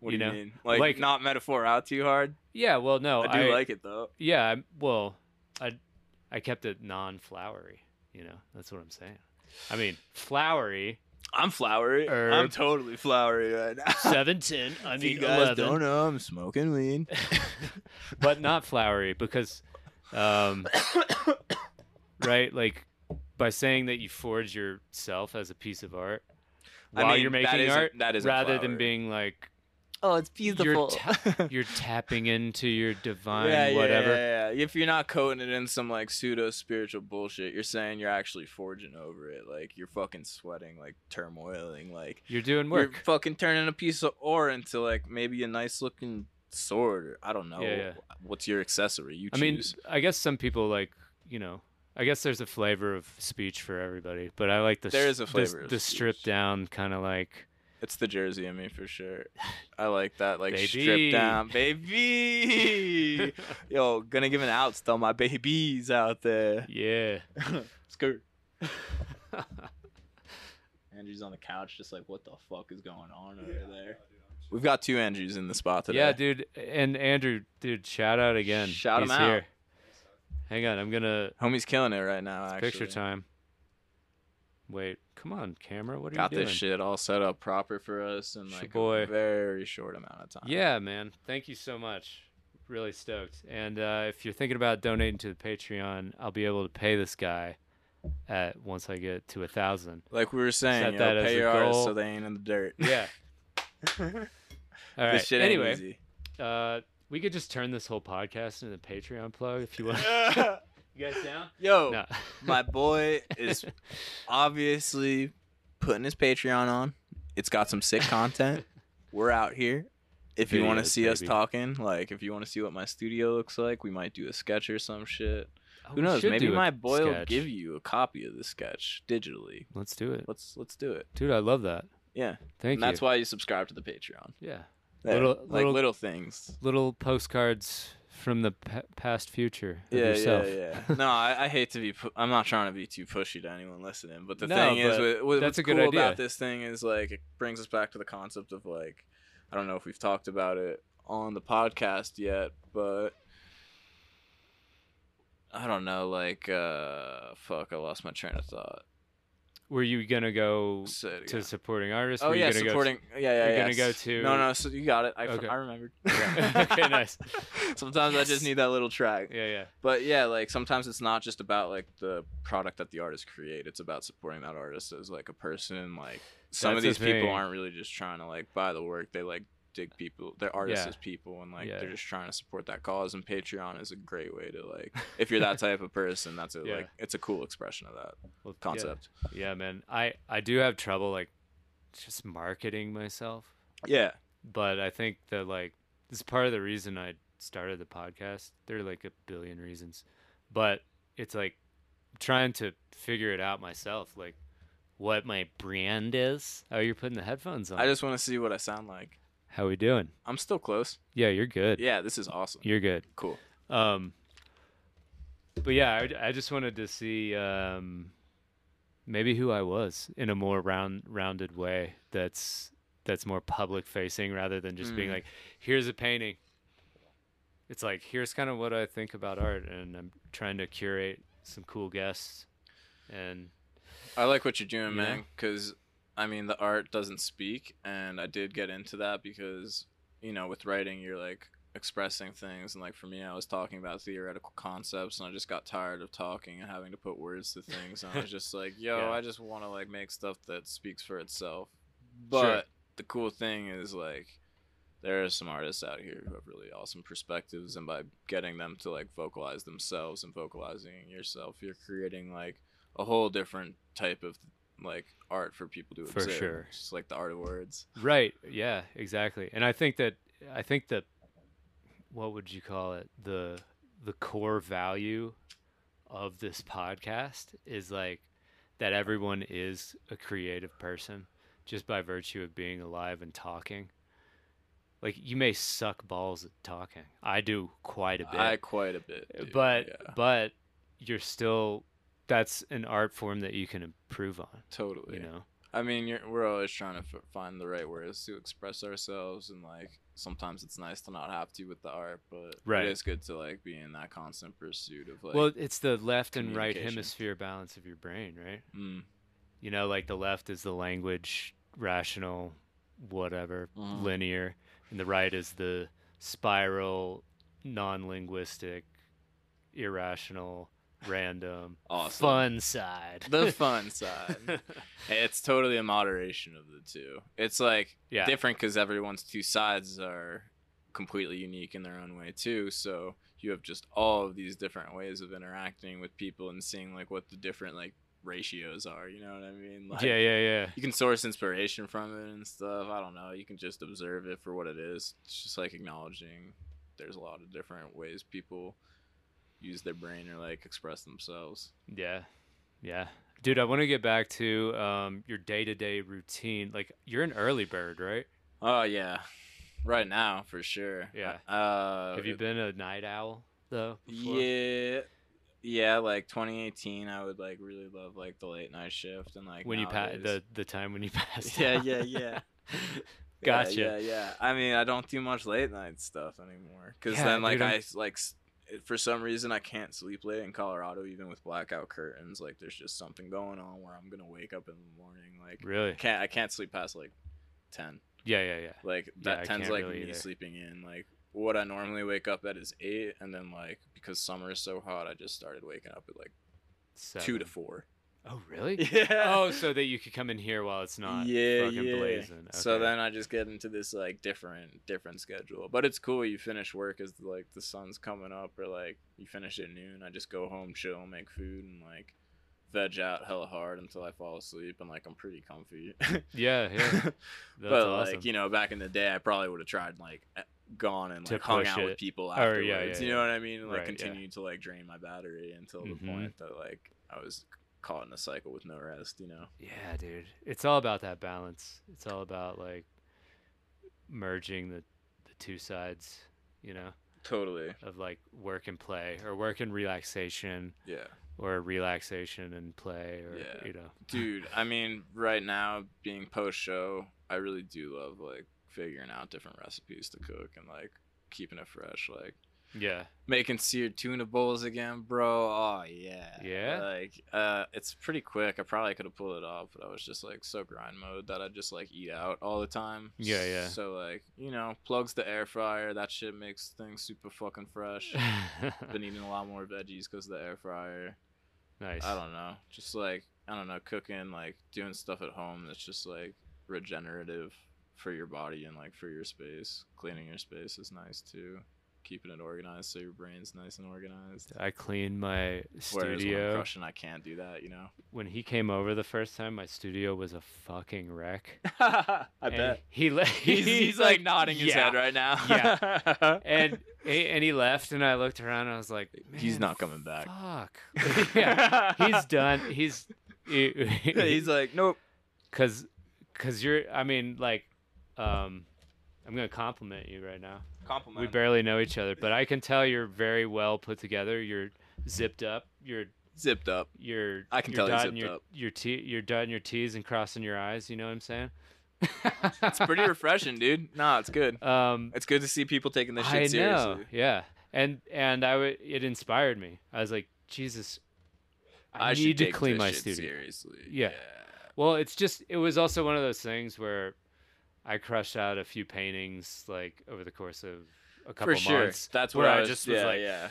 what you do you know, mean like, like- not metaphor out too hard yeah well no i do like it though Yeah, I'm- well, I I kept it non-flowery. You know, that's what I'm saying. I mean, flowery. i'm flowery i'm totally flowery right now Seven ten. I if you mean guys eleven. don't know i'm smoking weed but not flowery because, um, right? Like by saying that you forge yourself as a piece of art I while mean, you're making art, that isn't rather flowery. than being like oh it's beautiful. you're tapping into your divine yeah, yeah, whatever. Yeah, yeah. If you're not coating it in some like pseudo spiritual bullshit, you're saying you're actually forging over it. Like you're fucking sweating, like turmoiling, like You're doing work. you're fucking turning a piece of ore into like maybe a nice looking sword. Or, I don't know. Yeah, yeah. What's your accessory? You Choose. I mean. I guess some people like, you know, I guess there's a flavor of speech for everybody, but I like the There is a the- flavor of the stripped down kind of like it's the Jersey in me for sure. I like that, like Baby. stripped down, baby. Yo, gonna give an out to all my babies out there. yeah. Skirt. Andrew's on the couch, just like, what the fuck is going on over there? We've got two Andrews in the spot today. Yeah, dude. And Andrew, dude, shout out again. Shout him out. here. Hang on, I'm gonna Homie's killing it right now. Actually, picture time. Wait, come on, camera. What are Got you doing? Got this shit all set up proper for us in like boy. a very short amount of time. Yeah, man. Thank you so much. Really stoked. And uh, if you're thinking about donating to the Patreon, I'll be able to pay this guy at once I get to a thousand. Like we were saying, you know, pay your artists so they ain't in the dirt. Yeah. All right. this shit anyway, uh, we could just turn this whole podcast into a Patreon plug if you want. You guys down? Yo, No. my boy is obviously putting his Patreon on. It's got some sick content. We're out here if you want to Videos, see us maybe. talking, like if you want to see what my studio looks like, we might do a sketch or some shit. Oh, Who we knows? should Maybe do a my boy will sketch. give you a copy of the sketch digitally. Let's do it, Let's let's do it. dude. I love that. Yeah, Thank and you. that's why you subscribe to the Patreon. yeah, Yeah, Little- like little- little, things. little postcards from the pa- past future of Yeah, yourself. yeah, yeah. No, I, I hate to be. Pu- I'm not trying to be too pushy to anyone listening, but the No, thing is, with, with, that's what's a good cool idea. about this thing is like it brings us back to the concept of like, I don't know if we've talked about it on the podcast yet, but I don't know. Like, uh, fuck, I lost my train of thought. Were you gonna go Say it uh, to supporting artists? Oh Were you yeah, gonna go supporting. yeah, yeah, you're yeah. gonna go to- No, no. So you got it. I, Okay. I remembered. Okay, nice. Sometimes I just need that little track. yeah, yeah. But yeah, like sometimes it's not just about like the product that the artist create. It's about supporting that artist as like a person. Like some That's of the these people aren't really just trying to like buy the work. They like dig people. They're artists Yeah. as people, and like Yeah. they're just trying to support that cause. And Patreon is a great way to like if you're that type of person. That's a Yeah. like it's a cool expression of that Well, concept. Yeah, man. I I do have trouble like just marketing myself, Yeah. but I think that like this is part of the reason I started the podcast. There are like a billion reasons, but it's like trying to figure it out myself, like what my brand is. Oh, you're putting the headphones on. I just want to see what I sound like. How we doing? I'm still close. Yeah, you're good. Yeah, this is awesome. You're good. Cool. Um, but yeah, I, I just wanted to see um, maybe who I was in a more round rounded way. That's that's more public facing rather than just being Mm. like, here's a painting. It's like here's kind of what I think about art, and I'm trying to curate some cool guests. And I like what you're doing, You man. Because I mean, the art doesn't speak, and I did get into that because you know, with writing, you're like expressing things, and like for me, I was talking about theoretical concepts, and I just got tired of talking and having to put words to things, and I was just like, yo, Yeah. I just want to like make stuff that speaks for itself. But the cool thing is like. There are some artists out here who have really awesome perspectives, and by getting them to like vocalize themselves and vocalizing yourself, you're creating like a whole different type of like art for people to For observe. sure. Just like the art of words. right, yeah, exactly. And I think that I think that what would you call it the the core value of this podcast is like that everyone is a creative person just by virtue of being alive and talking. Like you may suck balls at talking. I do quite a bit. I quite a bit. do, but yeah, but you're still that's an art form that you can improve on, totally. you know. I mean, you're, we're always trying to f- find the right words to express ourselves, and like sometimes it's nice to not have to with the art, but Right. it is good to like be in that constant pursuit of like. well, it's the left and right hemisphere balance of your brain, right? mm, You know, like the left is the language, rational, whatever, Mhm. linear, and the right is the spiral, non-linguistic, irrational, random, Awesome. fun side. the fun side. It's totally a moderation of the two. It's like yeah, different because everyone's two sides are completely unique in their own way too. So you have just all of these different ways of interacting with people and seeing like what the different like ratios are. You know what I mean? Like, yeah, yeah, yeah. You can source inspiration from it and stuff. I don't know. You can just observe it for what it is. It's just like acknowledging there's a lot of different ways people use their brain or like express themselves. Yeah. Yeah. Dude, I want to get back to um, your day to day routine. Like, you're an early bird, right? Oh yeah, right now for sure. Yeah. Uh, Have you been a night owl, though? before? Yeah. Yeah, like 2018, I would like really love like the late night shift and like When you pass the, the time when you pass. Yeah, yeah, yeah. Gotcha. Yeah, yeah, yeah. I mean, I don't do much late night stuff anymore because Yeah, then like dude, I'm- like for some reason I can't sleep late in Colorado even with blackout curtains. Like there's just something going on where I'm gonna wake up in the morning like Really? can't I can't sleep past like 10. Yeah, yeah, yeah. Like Yeah, that tends can't like really me either. sleeping in. Like what I normally wake up at is eight, and then like because summer is so hot, I just started waking up at like two to four. Oh, really? Yeah. Oh, so that you could come in here while it's not yeah, fucking yeah. blazing. So then I just get into this like different different schedule. But it's cool. You finish work as like the sun's coming up, or like you finish at noon. I just go home, chill, make food, and like veg out hella hard until I fall asleep and like I'm pretty comfy. Yeah, yeah. But awesome. like you know, back in the day, I probably would have tried like eh, gone and like hung out it. with people Or, afterwards. yeah, yeah, you know what I mean? And, like Right, continue to like drain my battery until Mhm. the point that like I was caught in a cycle with no rest. You know? Yeah, dude. It's all about that balance. It's all about like merging the the two sides, you know, Totally. of like work and play or work and relaxation Yeah. or relaxation and play or Yeah. you know. Dude, I mean, right now being post show, I really do love like figuring out different recipes to cook and like keeping it fresh. Like Yeah. making seared tuna bowls again, bro. Oh yeah. Yeah? Like uh it's pretty quick. I probably could have pulled it off, but I was just like so grind mode that I just like eat out all the time. Yeah, yeah. So like, you know, plugs the air fryer. That shit makes things super fucking fresh. Been eating a lot more veggies because of the air fryer. nice. I don't know. Just like I don't know, cooking, like doing stuff at home that's just like regenerative for your body and like for your space. Cleaning your space is nice too. Keeping it organized so your brain's nice and organized. I cleaned my Whereas studio. crushing, I can't do that, you know. when he came over the first time, my studio was a fucking wreck. I And He le- He's, he's, like, nodding his yeah. head right now. Yeah. and and he left, and I looked around, and I was like, He's not coming back. Fuck. yeah, he's done. He's he's like, nope. because because you're. I mean, like, um, I'm gonna compliment you right now. Compliment. We barely know each other, but I can tell you're very well put together. You're zipped up. You're zipped up. you're. I can you're tell you're zipped your, up. Your T, you're dotting your T's and crossing your I's. You know what I'm saying? It's pretty refreshing, dude. Nah, it's good. Um, It's good to see people taking this shit I seriously. know. Yeah, and and I w- it inspired me. I was like, Jesus, I, should need to clean this my studio. seriously. Yeah. Well, it's just it was also one of those things where I crushed out a few paintings like over the course of a couple For sure. months. That's where what I I was, just was yeah, like, yeah.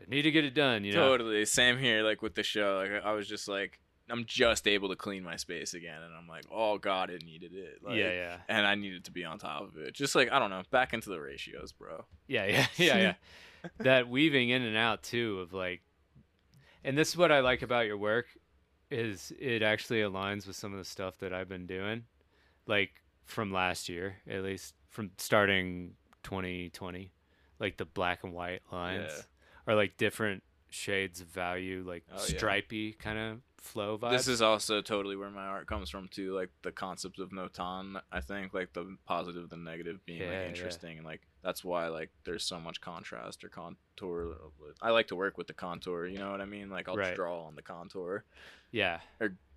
I need to get it done. You know. Totally. Same here, like with the show. Like I was just like, I'm just able to clean my space again, and I'm like, oh god, it needed it. Like, yeah, yeah, And I needed to be on top of it. Just like I don't know, back into the ratios, bro. yeah, yeah, yeah, yeah. that weaving in and out too of like, and this is what I like about your work, is it actually aligns with some of the stuff that I've been doing, like from last year at least, from starting 2020, like the black and white lines, Yeah. or like different shades of value, like Oh, yeah. stripy kind of flow vibes. This is also totally where my art comes from too, like the concept of notan. I think like the positive, the negative being Yeah, yeah. like interesting, and like that's why like there's so much contrast or contour. I like to work with the contour. You know what I mean? Like I'll Right. draw on the contour. yeah,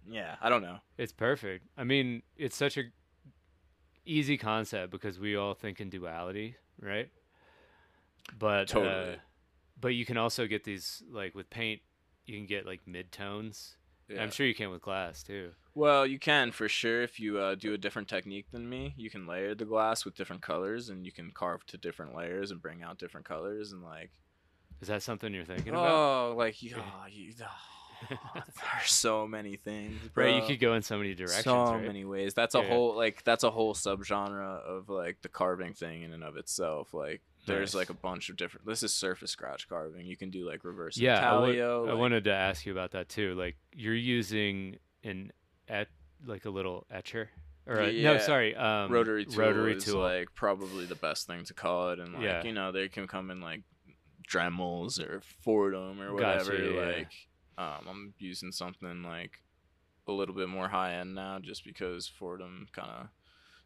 Yeah, I don't know. It's perfect. I mean, it's such a easy concept because we all think in duality, right? But Totally. uh, but you can also get these like with paint, you can get like mid tones. Yeah. I'm sure you can with glass too. Well, you can for sure if you uh, do a different technique than me. You can layer the glass with different colors, and you can carve to different layers and bring out different colors and like. Is that something you're thinking about? Oh, like you, oh, you there's so many things, bro. Right, you could go in so many directions. so right? many ways. That's a Yeah. whole like that's a whole subgenre of like the carving thing in and of itself. Like there's Nice. like a bunch of different. This is surface scratch carving. You can do like reverse Yeah, I wa- intaglio. I wanted to ask you about that too. Like you're using an et like a little etcher or a, no, sorry, um, rotary tool rotary is tool. like probably the best thing to call it and like Yeah. you know they can come in like dremels or Foredom or whatever yeah, yeah. like um, i'm using something like a little bit more high end now just because Foredom kind of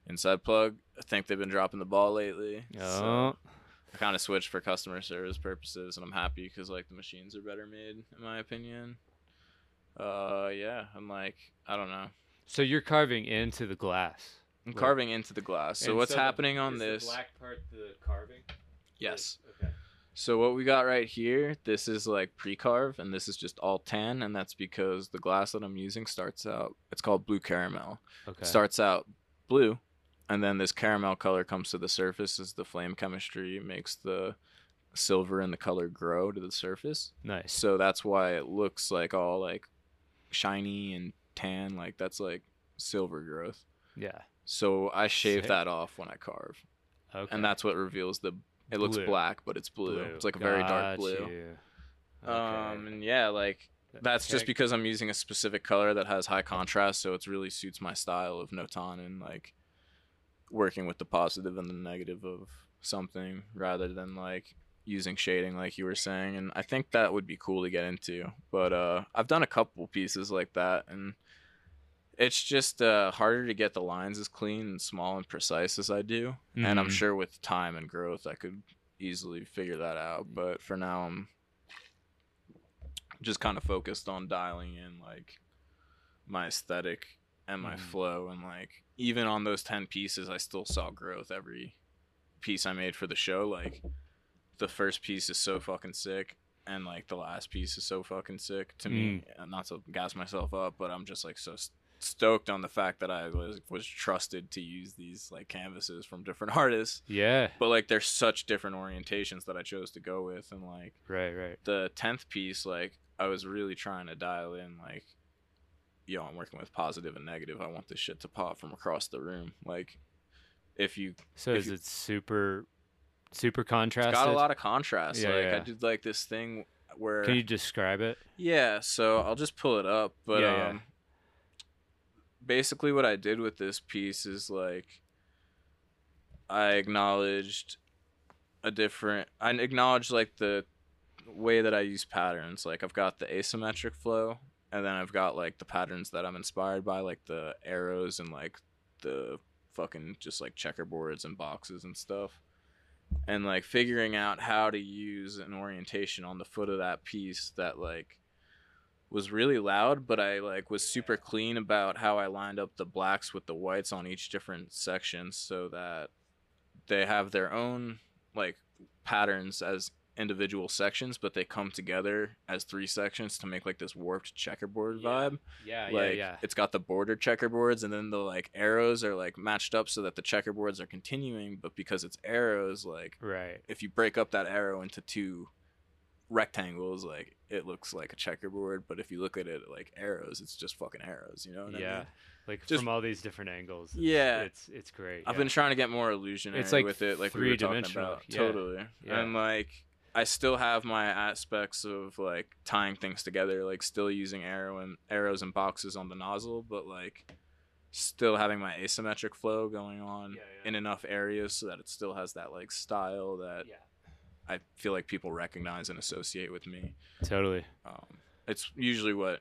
inside plug i think they've been dropping the ball lately so oh, i kind of switched for customer service purposes and i'm happy because like the machines are better made in my opinion uh yeah i'm like i don't know so you're carving into the glass. i'm carving into the glass so what's so the- happening on is the this black part the carving? yes Okay. So what we got right here, this is like pre-carve, and this is just all tan, and that's because the glass that I'm using starts out. It's called blue caramel. Okay. Starts out blue, and then this caramel color comes to the surface as the flame chemistry makes the silver and the color grow to the surface. Nice. So that's why it looks like all like shiny and tan, like that's like silver growth. Yeah. So I shave Sick. that off when I carve, Okay. and that's what reveals the. It looks Blue. black, but it's blue. It's like a very dark blue. you. Um, and yeah, like That's just because I'm using a specific color that has high contrast, so it really suits my style of Notan and like working with the positive and the negative of something rather than like using shading like you were saying and I think that would be cool to get into. But uh I've done a couple pieces like that and it's just uh harder to get the lines as clean and small and precise as I do. And I'm Mhm. sure with time and growth I could easily figure that out, but for now I'm just kind of focused on dialing in like my aesthetic and my Mhm. flow and like even on those 10 pieces I still saw growth every piece I made for the show like the first piece is so fucking sick and like the last piece is so fucking sick to me not to gas myself up but I'm just like so s- stoked on the fact that I was was trusted to use these like canvases from different artists Yeah. but like there's such different orientations that I chose to go with and like Right. Right. the 10th piece like i was really trying to dial in like yo i'm working with positive and negative i want this shit to pop from across the room like if you So If is you- it super, super contrast? got a lot of contrast Yeah, like i did like this thing where Can you describe it? yeah so i'll just pull it up but Yeah, yeah. Um, basically what i did with this piece is like i acknowledged a different i acknowledged like the way that i use patterns. Like i've got the asymmetric flow and then i've got like the patterns that i'm inspired by like the arrows and like the fucking just like checkerboards and boxes and stuff. And like figuring out how to use an orientation on the foot of that piece that like was really loud but i like was super clean about how i lined up the blacks with the whites on each different section so that they have their own like patterns as individual sections but they come together as three sections to make like this warped checkerboard Yeah. vibe Yeah. like yeah. Yeah. it's got the border checkerboards and then the like arrows are like matched up so that the checkerboards are continuing but because it's arrows like Right. if you break up that arrow into two rectangles like it looks like a checkerboard but if you look at it like arrows it's just fucking arrows you know what I Yeah. mean? Like Just- from all these different angles. It's, Yeah. It's it's great. I've yeah. been trying to get more illusionary It's like with it like we were talking three-dimensional, about yeah. totally Yeah. and like I still have my aspects of like tying things together like still using arrow and arrows and boxes on the nozzle but like still having my asymmetric flow going on Yeah, yeah. in enough areas so that it still has that like style that Yeah. I feel like people recognize and associate with me. Totally. Um, it's usually what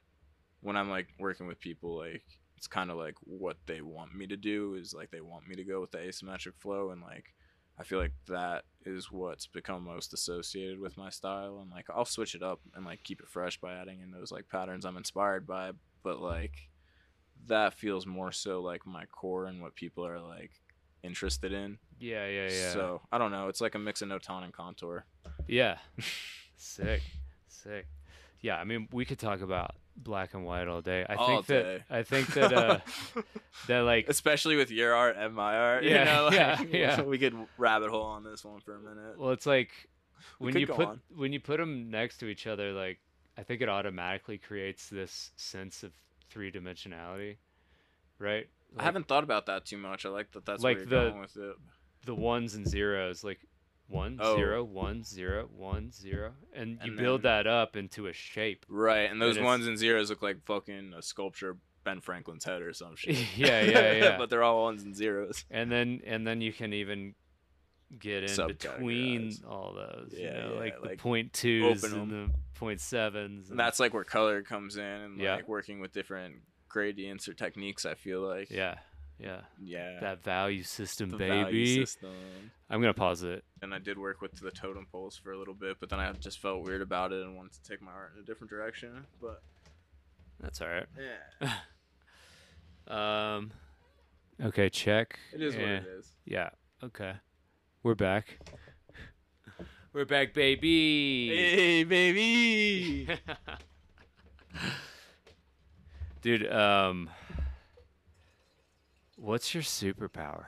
when I'm like working with people, like it's kind of like what they want me to do is like they want me to go with the asymmetric flow, and like I feel like that is what's become most associated with my style, and like I'll switch it up and like keep it fresh by adding in those like patterns I'm inspired by, but like that feels more so like my core and what people are like interested in. Yeah. Yeah. Yeah. So I don't know. It's like a mix of Notan and contour. Yeah. Sick. Sick. Yeah, I mean, we could talk about black and white all day. I All think that day. I think that uh that like especially with your art and my art. you know, like, yeah, yeah. We could rabbit hole on this one for a minute. well, it's like We when you put on. when you put them next to each other, like I think it automatically creates this sense of three dimensionality, right? I haven't thought about that too much. I like that. That's Like where the- you're going with it. the ones and zeros, like one Oh. zero one zero one zero, and you And build that up into a shape. Right, and those it's- ones and zeros look like fucking a sculpture Ben Franklin's head or some shit. Yeah, yeah, yeah. but they're all ones and zeros. and then and then you can even get in between all those you Yeah, know yeah, like the like, point twos and the point sevens And that's like where color comes in, and Yeah. like working with different gradients or techniques. I feel like. yeah yeah Yeah. that value system the baby value system. i'm gonna pause it and I did work with the totem poles for a little bit, but then I just felt weird about it and wanted to take my art in a different direction. But that's all right yeah, um okay check it is what Yeah. it is. yeah okay we're back we're back baby Hey, baby. dude um what's your superpower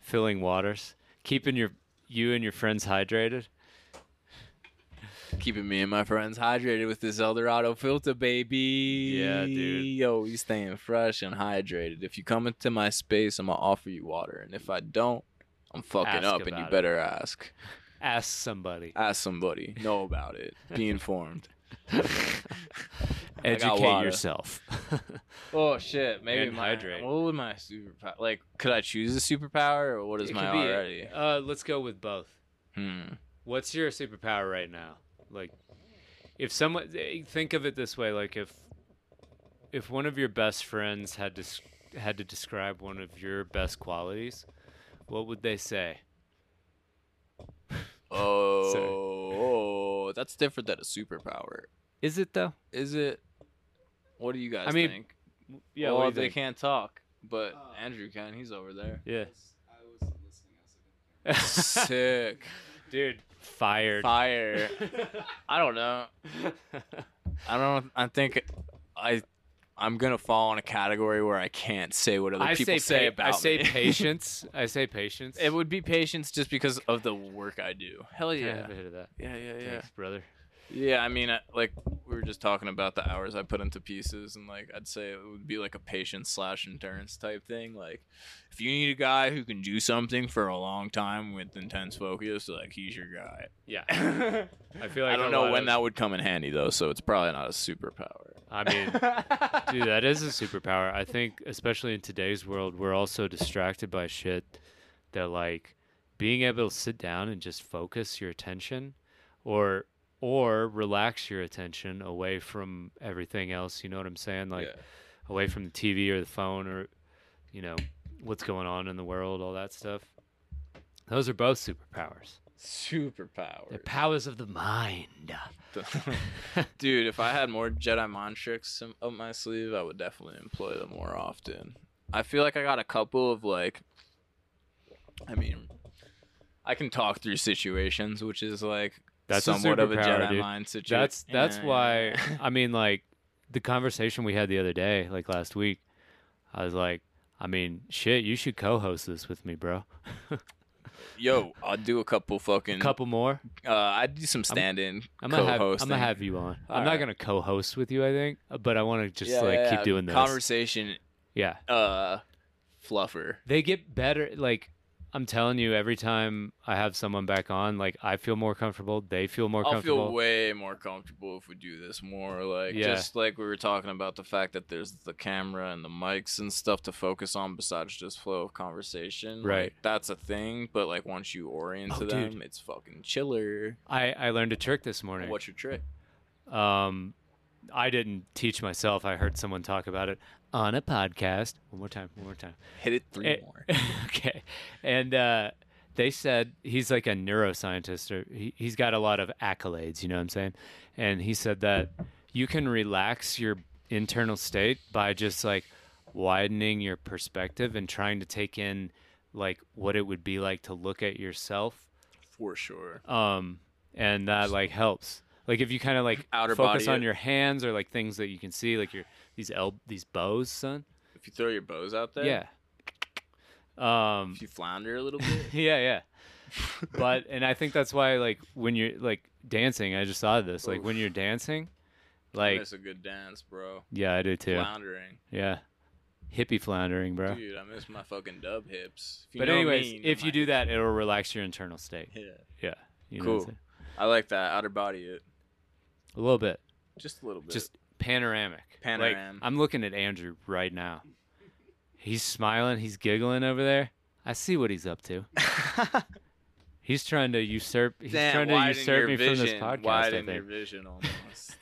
filling waters keeping your you and your friends hydrated Keeping me and my friends hydrated with this Eldorado filter, baby. Yeah, dude. Yo, we staying fresh and hydrated. If you come into my space, I'm gonna offer you water, and if I don't, I'm fucking Ask up, and you it. better ask. ask somebody Ask somebody. Know about it. Be informed. Educate yourself. Oh shit! Maybe And my hydrate. what would my superpower? Like, could I choose a superpower, or what is It my could be- already? Uh, let's go with both. Hmm. What's your superpower right now? Like, if someone eh, think of it this way, like if if one of your best friends had to had to describe one of your best qualities, what would they say? Oh, that's different than a superpower. Is it though? Is it? What do you guys I mean, think? Yeah. well, what do you they think? can't talk, but uh, Andrew can. He's over there. Yeah. I was listening also. Sick. Dude, fired. Fire. I don't know. I don't. I think I. I'm gonna fall in a category where I can't say what other I people say, say pa- about I say me. patience. I say patience. it would be patience just because of the work I do. Hell Can I yeah. have a hit of that? Yeah, yeah, yeah. Thanks, brother. Yeah, I mean, I, like we were just talking about the hours I put into pieces, and like I'd say it would be like a patience slash endurance type thing. Like, if you need a guy who can do something for a long time with intense focus, like he's your guy. Yeah. I feel like I don't know when of- that would come in handy though, so it's probably not a superpower. I mean, dude, that is a superpower. I think, especially in today's world, we're also distracted by shit that, like, being able to sit down and just focus your attention, or or relax your attention away from everything else. You know what I'm saying? Like, yeah. away from the TV or the phone or, you know, what's going on in the world, all that stuff. Those are both superpowers. Superpowers. They're powers of the mind. Dude, if I had more Jedi mind tricks up my sleeve, I would definitely employ them more often. I feel like I got a couple of like I mean I can talk through situations, which is like That's a somewhat of a Jedi dude. mind situation. That's that's why I mean like the conversation we had the other day, like last week, I was like, I mean, shit, you should co-host this with me, bro. Yo, I'll do a couple fucking A couple more. uh I'd do some stand-in I'm gonna have I'm gonna have you on. I'm All not right. gonna co-host with you, I think, but I want to just Yeah, like yeah, keep yeah. doing this. Conversation yeah, uh fluffer. they get better. Like I'm telling you, every time I have someone back on, like I feel more comfortable. They feel more comfortable. I'll comfortable. feel way more comfortable if we do this more. Like Yeah. just like we were talking about the fact that there's the camera and the mics and stuff to focus on besides just flow of conversation. Like, Right. that's a thing, but like once you orient Oh, to dude. them, it's fucking chiller. I I learned a trick this morning. What's your trick? Um, I didn't teach myself. I heard someone talk about it on a podcast. One more time. One more time. Hit it three Eh, more. okay. And uh, they said he's like a neuroscientist, or he, he's got a lot of accolades. You know what I'm saying? And he said that you can relax your internal state by just like widening your perspective and trying to take in like what it would be like to look at yourself. For sure. Um, and that like helps. Like if you kind of like Outer focus on your hands or like things that you can see, like your these el- these bows, son. If you throw your bows out there, Yeah. Um. If you flounder a little bit, Yeah, yeah. But and I think that's why like when you're like dancing, I just thought of this. Like when you're dancing, like miss a good dance, bro. yeah, I do too. Floundering, Yeah. Hippie floundering, bro. dude. I miss my fucking dub hips. But anyways, me, if you do that, it'll relax your internal state. yeah, Yeah. You know what I'm Cool. I like that outer body it A little bit. just a little bit. Just panoramic. Like, I'm looking at Andrew right now. He's smiling, he's giggling over there. I see what he's up to. He's trying to usurp he's Damn, trying to usurp me vision. from this podcast. I Widen think. your vision almost.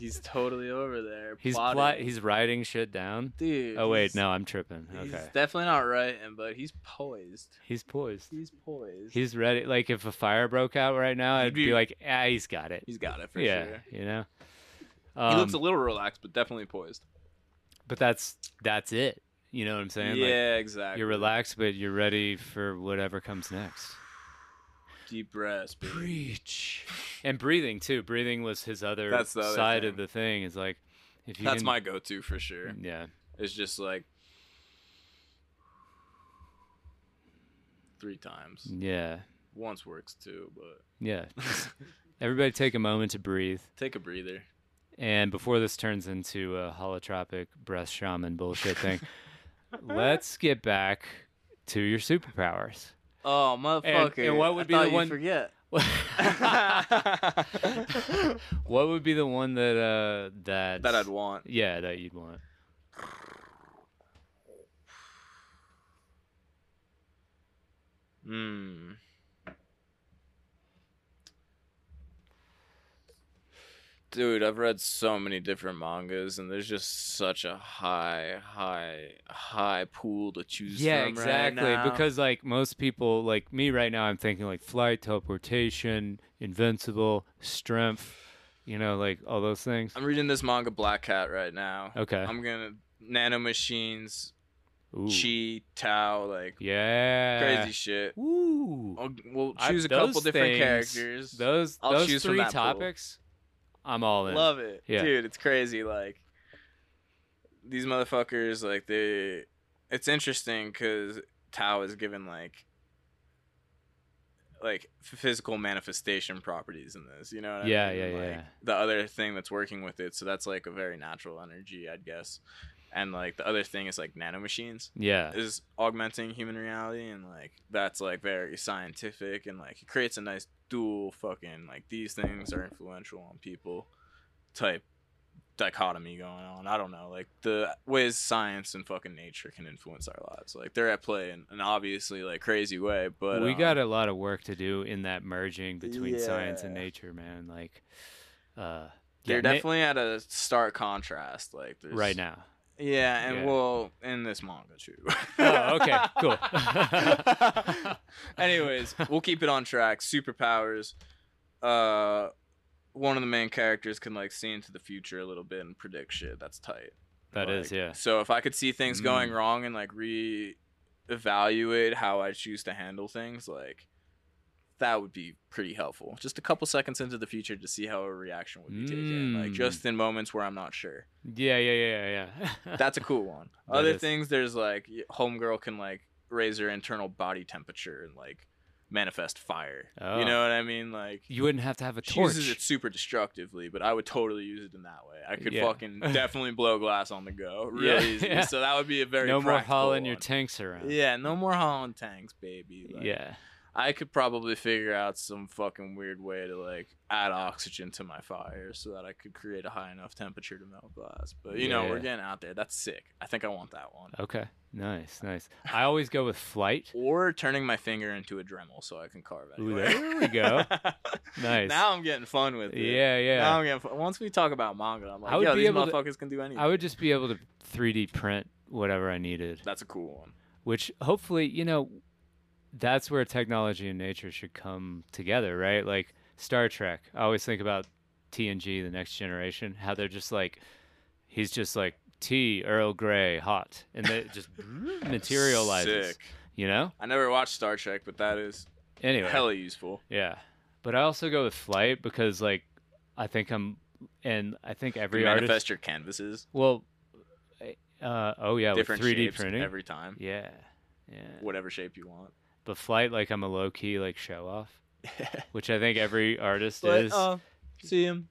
he's totally over there. He's plot, he's writing shit down. dude. Oh wait, no, I'm tripping. He's Okay. definitely not writing, but he's poised. He's poised. He's poised. He's ready. Like if a fire broke out right now, I'd be be- like, ah, he's got it. he's got it for yeah, sure. you know. He looks a Um, little relaxed, but definitely poised. but that's that's it. You know what I'm saying? Like, yeah, exactly. you're relaxed, but you're ready for whatever comes next. Deep breaths, baby. Preach. And breathing too. Breathing was his other, That's the other side thing. of the thing. Is like, if you That's can, my go-to for sure. yeah. It's just like three times. Yeah. Once works too, but Yeah. Everybody take a moment to breathe. take a breather. And before this turns into a holotropic breath shaman bullshit thing, let's get back to your superpowers. Oh, motherfucker! and what would I be the one- Forget. what would be the one that uh that that I'd want. yeah that you'd want? Hmm. Dude, I've read so many different mangas, and there's just such a high, high, high pool to choose Yeah, from. right exactly. now. because like most people, like me right now, I'm thinking like flight, teleportation, invincible, strength. You know, like all those things. I'm reading this manga Black Cat right now. Okay. I'm gonna nanomachines, Ooh. chi, Tao, like Yeah. crazy shit. Ooh. I'll, we'll choose a those couple different things- characters. Those I'll those three topics. pool. I'm all in. Love it, Yeah. dude. It's crazy. Like these motherfuckers, like they. It's interesting because Tao is given like like physical manifestation properties in this. You know? What Yeah, I mean? yeah, Like, yeah. The other thing that's working with it, so that's like a very natural energy, I'd guess. And like the other thing is like nanomachines Yeah. is augmenting human reality and like that's like very scientific and like it creates a nice dual fucking like these things are influential on people type dichotomy going on. I don't know, like the ways science and fucking nature can influence our lives. Like they're at play in an obviously like crazy way, but we um, got a lot of work to do in that merging between science and nature, man. Like, uh, they're yeah, na- definitely at a stark contrast. Like there's, right now. Yeah, and Yeah. well, in this manga too. Oh, okay, cool. Anyways, we'll keep it on track. Superpowers. Uh, one of the main characters can like see into the future a little bit and predict shit. That's tight. That is, Like, yeah. So if I could see things going Mm. wrong and like re-evaluate how I choose to handle things, like that would be pretty helpful. Just a couple seconds into the future to see how a reaction would be taken. Like Mm. just in moments where I'm not sure. Yeah, yeah, yeah, yeah. That's a cool one. That Other is. things, there's like homegirl can like raise her internal body temperature and like manifest fire. Oh. You know what I mean? Like you wouldn't have to have a she uses it super destructively, but I would totally use it in that way. I could Yeah. fucking definitely blow glass on the go, real Yeah, easy. yeah. So that would be a very no more hauling your tanks around. Yeah, no more hauling tanks, baby. Like, yeah. I could probably figure out some fucking weird way to like add oxygen to my fire so that I could create a high enough temperature to melt glass. But you know, Yeah. we're getting out there. That's sick. I think I want that one. Okay. Nice, nice. I always go with flight. Or turning my finger into a Dremel so I can carve it. anywhere. there we go. Nice. Now I'm getting fun with it. Yeah, yeah. Now I'm getting fun. Once we talk about manga, I'm like, yo, these able to- motherfuckers can do anything. I would just be able to 3D print whatever I needed, That's a cool one. which hopefully, you know, that's where technology and nature should come together, right? Like Star Trek. I always think about TNG, the next generation, how they're just like, he's just like tea, Earl Grey, hot, and it just materializes, Sick. you know? I never watched Star Trek, but that is Anyway. hella useful. Yeah. But I also go with flight because like I think I'm and I think every You artist manifest your canvases, well uh oh yeah, different with 3D shapes printing. every time, yeah. Yeah. whatever shape you want. But flight like I'm a low key like show off, which I think every artist but is. uh, see him.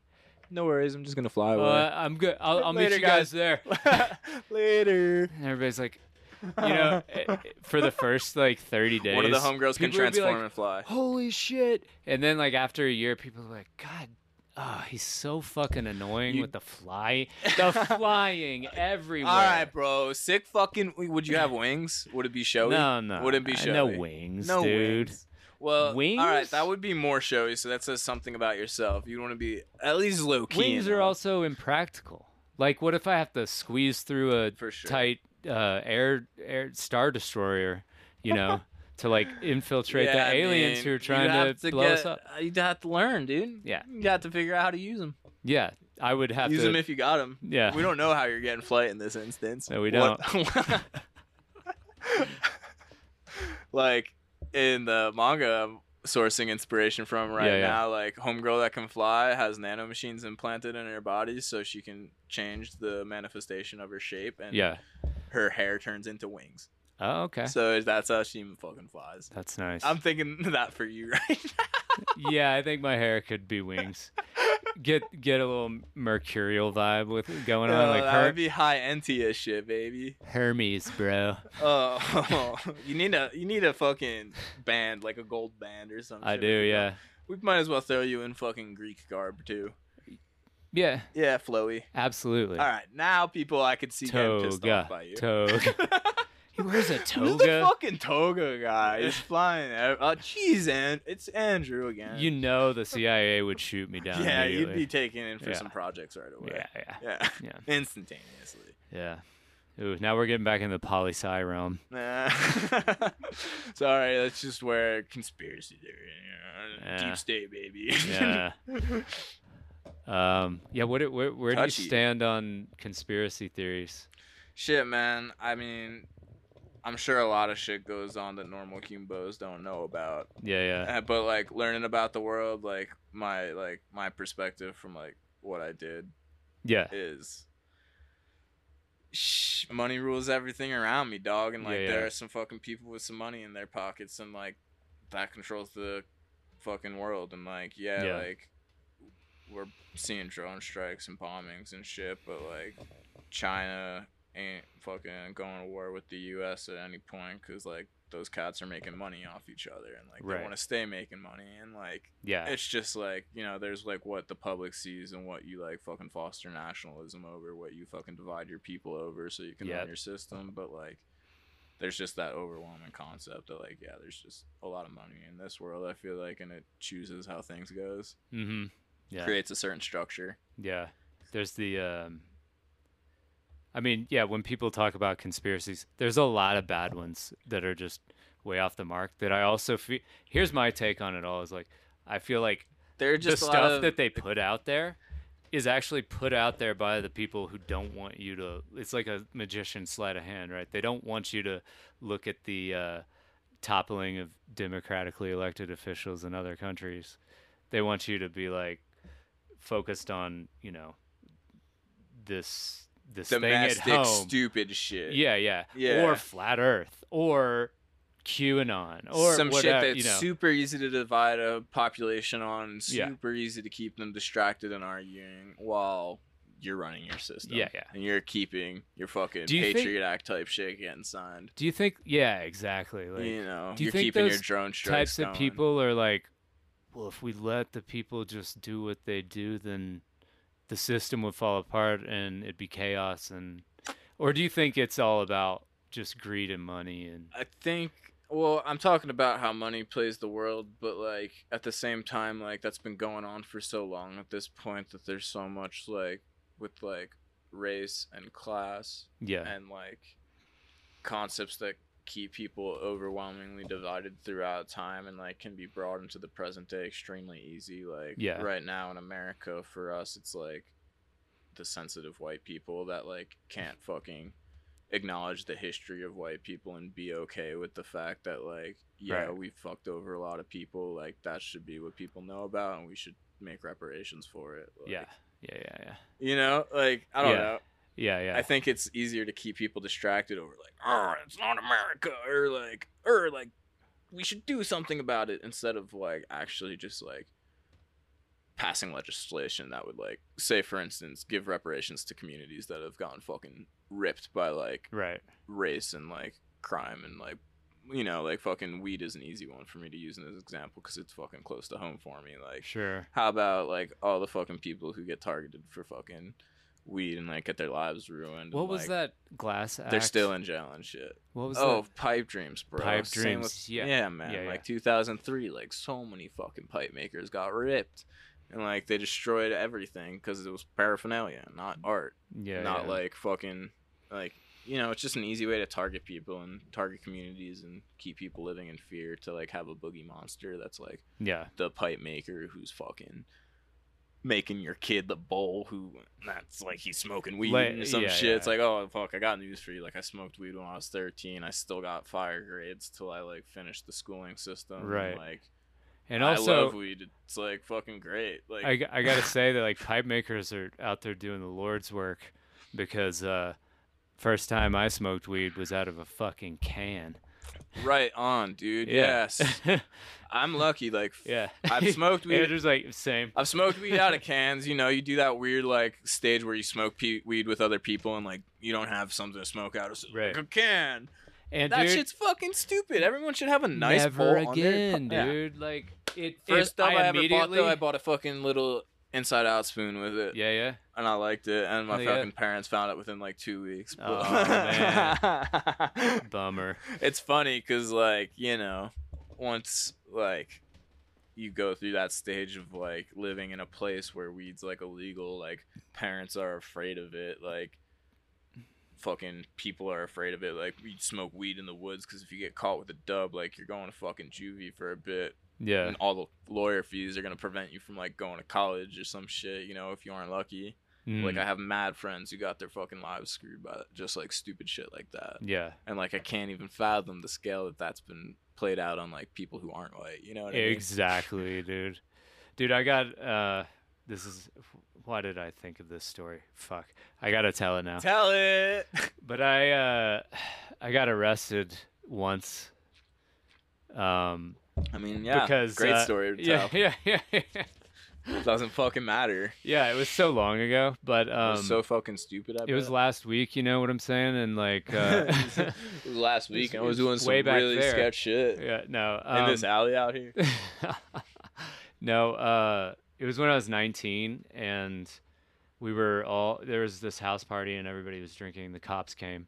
No worries. I'm just gonna fly Well, away. I'm good. I'll, I'll meet you guys, there. Later. And everybody's like, you know, eh, eh, for the first like 30 days, One of the homegirls can people would be transform like, and fly. holy shit and then like after a year people are like god oh he's so fucking annoying You- with the fly the flying everywhere All right, bro. Sick fucking. Would you have wings? Would it be showy? no no Would it be uh, showy? no wings No dude wings. Well, wings. all right, that would be more showy. So that says something about yourself. You want to be at least low key. wings are also impractical like what if i have to squeeze through a For sure. tight uh air air star destroyer you know to like infiltrate Yeah, the aliens man. who are trying have to, blow us up uh, You'd have to learn, dude. Yeah. You got to figure out how to use them. yeah i would have Use to use them if you got them. yeah We don't know how you're getting flight in this instance. No, we don't. What- like in the manga I'm sourcing inspiration from right Yeah, yeah. now, like homegirl that can fly has nanomachines implanted in her body so she can change the manifestation of her shape and yeah her hair turns into wings. Oh okay So that's how she fucking flies. that's nice I'm thinking that for you right now. yeah, I think my hair could be wings. Get get a little mercurial vibe with it going on, like that Her- would be high Entia shit, baby. Hermes, bro. Oh, you need a you need a fucking band like a gold band or something. I do, yeah. We might as well throw you in fucking Greek garb too. Yeah, Yeah, flowy. absolutely. All right, now people I could see getting pissed Toga. off by you. Toga. He wears a Who's the fucking toga guy? He's flying. Oh, jeez, and it's Andrew again. You know the CIA would shoot me down. yeah, you'd be taken in for Yeah. some projects right away. Yeah, yeah, Yeah, yeah, instantaneously. yeah. Ooh, now we're getting back in the poli sci realm. Nah. Sorry, that's just where conspiracy theory, you know, Yeah. deep state, baby. Yeah. Um, yeah. What? Where, where do you stand on conspiracy theories? shit, man. I mean, I'm sure a lot of shit goes on that normal humbos don't know about. Yeah, yeah, Uh, but like learning about the world, like my like my perspective from like what I did yeah. is shh, money rules everything around me, dog. And like Yeah, yeah. there are some fucking people with some money in their pockets, and like that controls the fucking world. And like yeah, Yeah. like we're seeing drone strikes and bombings and shit, but like China ain't fucking going to war with the U.S. at any point because like those cats are making money off each other and like Right. they want to stay making money and like Yeah. it's just like you know there's like what the public sees and what you like fucking foster nationalism over what you fucking divide your people over so you can Yep. run your system but like there's just that overwhelming concept that like yeah there's just a lot of money in this world i feel like and it chooses how things goes Mm-hmm. Yeah. creates a certain structure Yeah. There's the um I mean, yeah, when people talk about conspiracies, there's a lot of bad ones that are just way off the mark that I also feel Here's my take on it all is like I feel like they're the just lot stuff of- that they put out there is actually put out there by the people who don't want you to it's like a magician sleight of hand, right? They don't want you to look at the uh toppling of democratically elected officials in other countries. They want you to be like focused on, you know, this this domestic thing at home. stupid shit yeah, yeah, Yeah. Or flat Earth, or QAnon, or some whatever, shit that's you know. super easy to divide a population on Yeah. super easy to keep them distracted and arguing while you're running your system Yeah, yeah. and you're keeping your fucking you think- patriot act type shit getting signed Do you think? Yeah, exactly. Like, you know do you you're think keeping your drone strikes types of going. people are like, well, if we let the people just do what they do, then the system would fall apart and it'd be chaos. And or do you think it's all about just greed and money and I think well, I'm talking about how money plays the world, but like at the same time, like that's been going on for so long at this point that there's so much like with like race and class yeah, and like concepts that keep people overwhelmingly divided throughout time and like can be brought into the present day extremely easy. Like Yeah. right now in america for us it's like the sensitive white people that like can't fucking acknowledge the history of white people and be okay with the fact that like yeah Right. we fucked over a lot of people. Like that should be what people know about and we should make reparations for it. Like, yeah, yeah, yeah, yeah, you know? Like i don't Yeah. know yeah, yeah. I think it's easier to keep people distracted over like, oh, it's not America, or like, or like, we should do something about it instead of like actually just like passing legislation that would like, say for instance, give reparations to communities that have gotten fucking ripped by like right. race and like crime and like. You know, like fucking weed is an easy one for me to use as an example because it's fucking close to home for me. Like, Sure. how about like all the fucking people who get targeted for fucking weed and like get their lives ruined? What and, was like, that glass act? They're still in jail and shit. What was Oh, that? pipe dreams, bro. Pipe Same dreams, with- yeah. yeah, man. Yeah, yeah. Like 2003, like so many fucking pipe makers got ripped, and like they destroyed everything because it was paraphernalia, not art, Yeah, not like fucking like you know. It's just an easy way to target people and target communities and keep people living in fear to like have a boogie monster that's like yeah, the pipe maker who's fucking making your kid the bowl who that's like he's smoking weed Like, and some yeah, shit. yeah. It's like, oh fuck, I got news for you. Like I smoked weed when I was thirteen. I still got fire grades till I like finished the schooling system. Right. Like and also, I love weed. It's like fucking great. Like I, I gotta say that like pipe makers are out there doing the Lord's work because uh, first time I smoked weed was out of a fucking can. Right on, dude. Yeah. Yes. I'm lucky. Like yeah. I've smoked weed. Andrew's like same. I've smoked weed out of cans. You know, you do that weird like stage where you smoke pe- weed with other people and like you don't have something to smoke out of, so Right. like a can. And That dude, shit's fucking stupid. Everyone should have a nice never bowl on their again, yeah. dude. Like it First dub I, I ever bought immediately though, I bought a fucking little inside out spoon with it. yeah yeah And I liked it, and my Oh, yeah. fucking parents found it within like two weeks. Oh, man. bummer it's funny because like you know once like you go through that stage of like living in a place where weed's like illegal like parents are afraid of it like fucking people are afraid of it like we smoke weed in the woods because if you get caught with a dub like you're going to fucking juvie for a bit yeah and all the lawyer fees are going to prevent you from like going to college or some shit you know if you aren't lucky Mm, like i have mad friends who got their fucking lives screwed by just like stupid shit like that yeah and like I can't even fathom the scale that that's been played out on like people who aren't white. You know what I mean? Exactly, dude. Dude, I got uh this is why did I think of this story? Fuck. I got to tell it now. Tell it. But I uh I got arrested once. Um I mean, yeah, because great uh, story to yeah, tell. yeah, yeah, yeah. Doesn't fucking matter. Yeah, it was so long ago, but it um was so fucking stupid. I it was last week, you know what I'm saying? And like uh it was last week. and I was doing some way back really there. sketch shit yeah, no. in this um, alley out here. no, uh, it was when I was 19, and we were all there was this house party, and everybody was drinking. The cops came,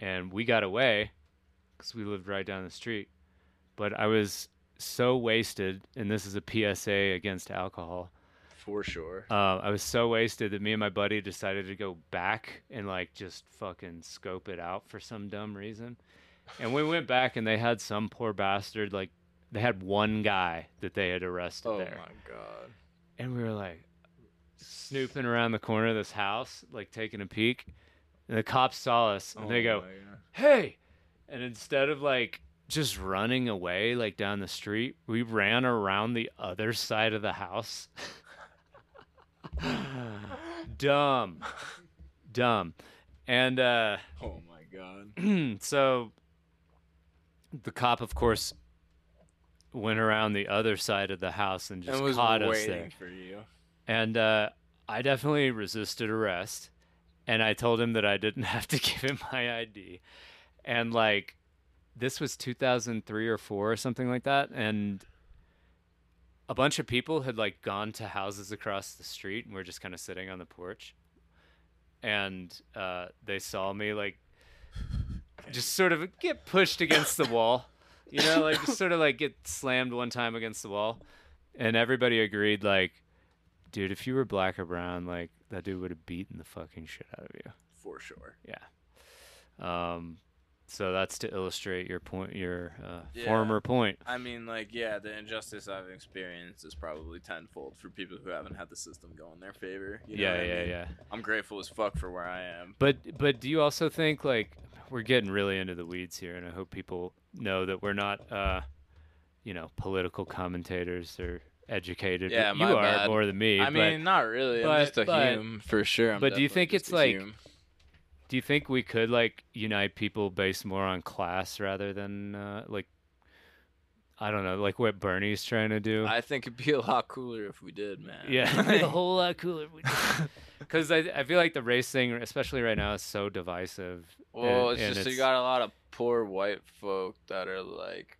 and we got away because we lived right down the street. But I was so wasted, and this is a PSA against alcohol. For sure. Uh, I was so wasted that me and my buddy decided to go back and like just fucking scope it out for some dumb reason. And we went back and they had some poor bastard like they had one guy that they had arrested Oh there. Oh my god. And we were like snooping around the corner of this house, like taking a peek. And the cops saw us and they Oh go, "Hey!" And instead of like just running away like down the street, we ran around the other side of the house. Dumb. Dumb. And uh Oh my god. so the cop of course went around the other side of the house and just and caught us there. for you. And uh, I definitely resisted arrest. And I told him that I didn't have to give him my ID. And like, this was 2003 or four or something like that. And a bunch of people had like gone to houses across the street and we're just kind of sitting on the porch. And uh, they saw me like just sort of get pushed against the wall. You know, like just sort of like get slammed one time against the wall. And everybody agreed, like, dude, if you were black or brown, like that dude would have beaten the fucking shit out of you. For sure. Yeah. Um, so that's to illustrate your point, your uh, Yeah. former point. I mean, like, yeah, the injustice I've experienced is probably tenfold for people who haven't had the system go in their favor. You know yeah, what I yeah, mean? yeah. I'm grateful as fuck for where I am. But but do you also think like we're getting really into the weeds here, and I hope people know that we're not, uh, you know, political commentators or educated. Yeah, you are bad. more than me. I but mean, not really. but- I'm just a but- human for sure. I'm but do you think it's like- human. Do you think we could like unite people based more on class rather than uh, like I don't know, like what Bernie's trying to do? I think it'd be a lot cooler if we did, man. yeah, it'd be a whole lot cooler. Because I, I feel like the race thing, especially right now, is so divisive. well, and- it's and just you got a lot of poor white folk that are like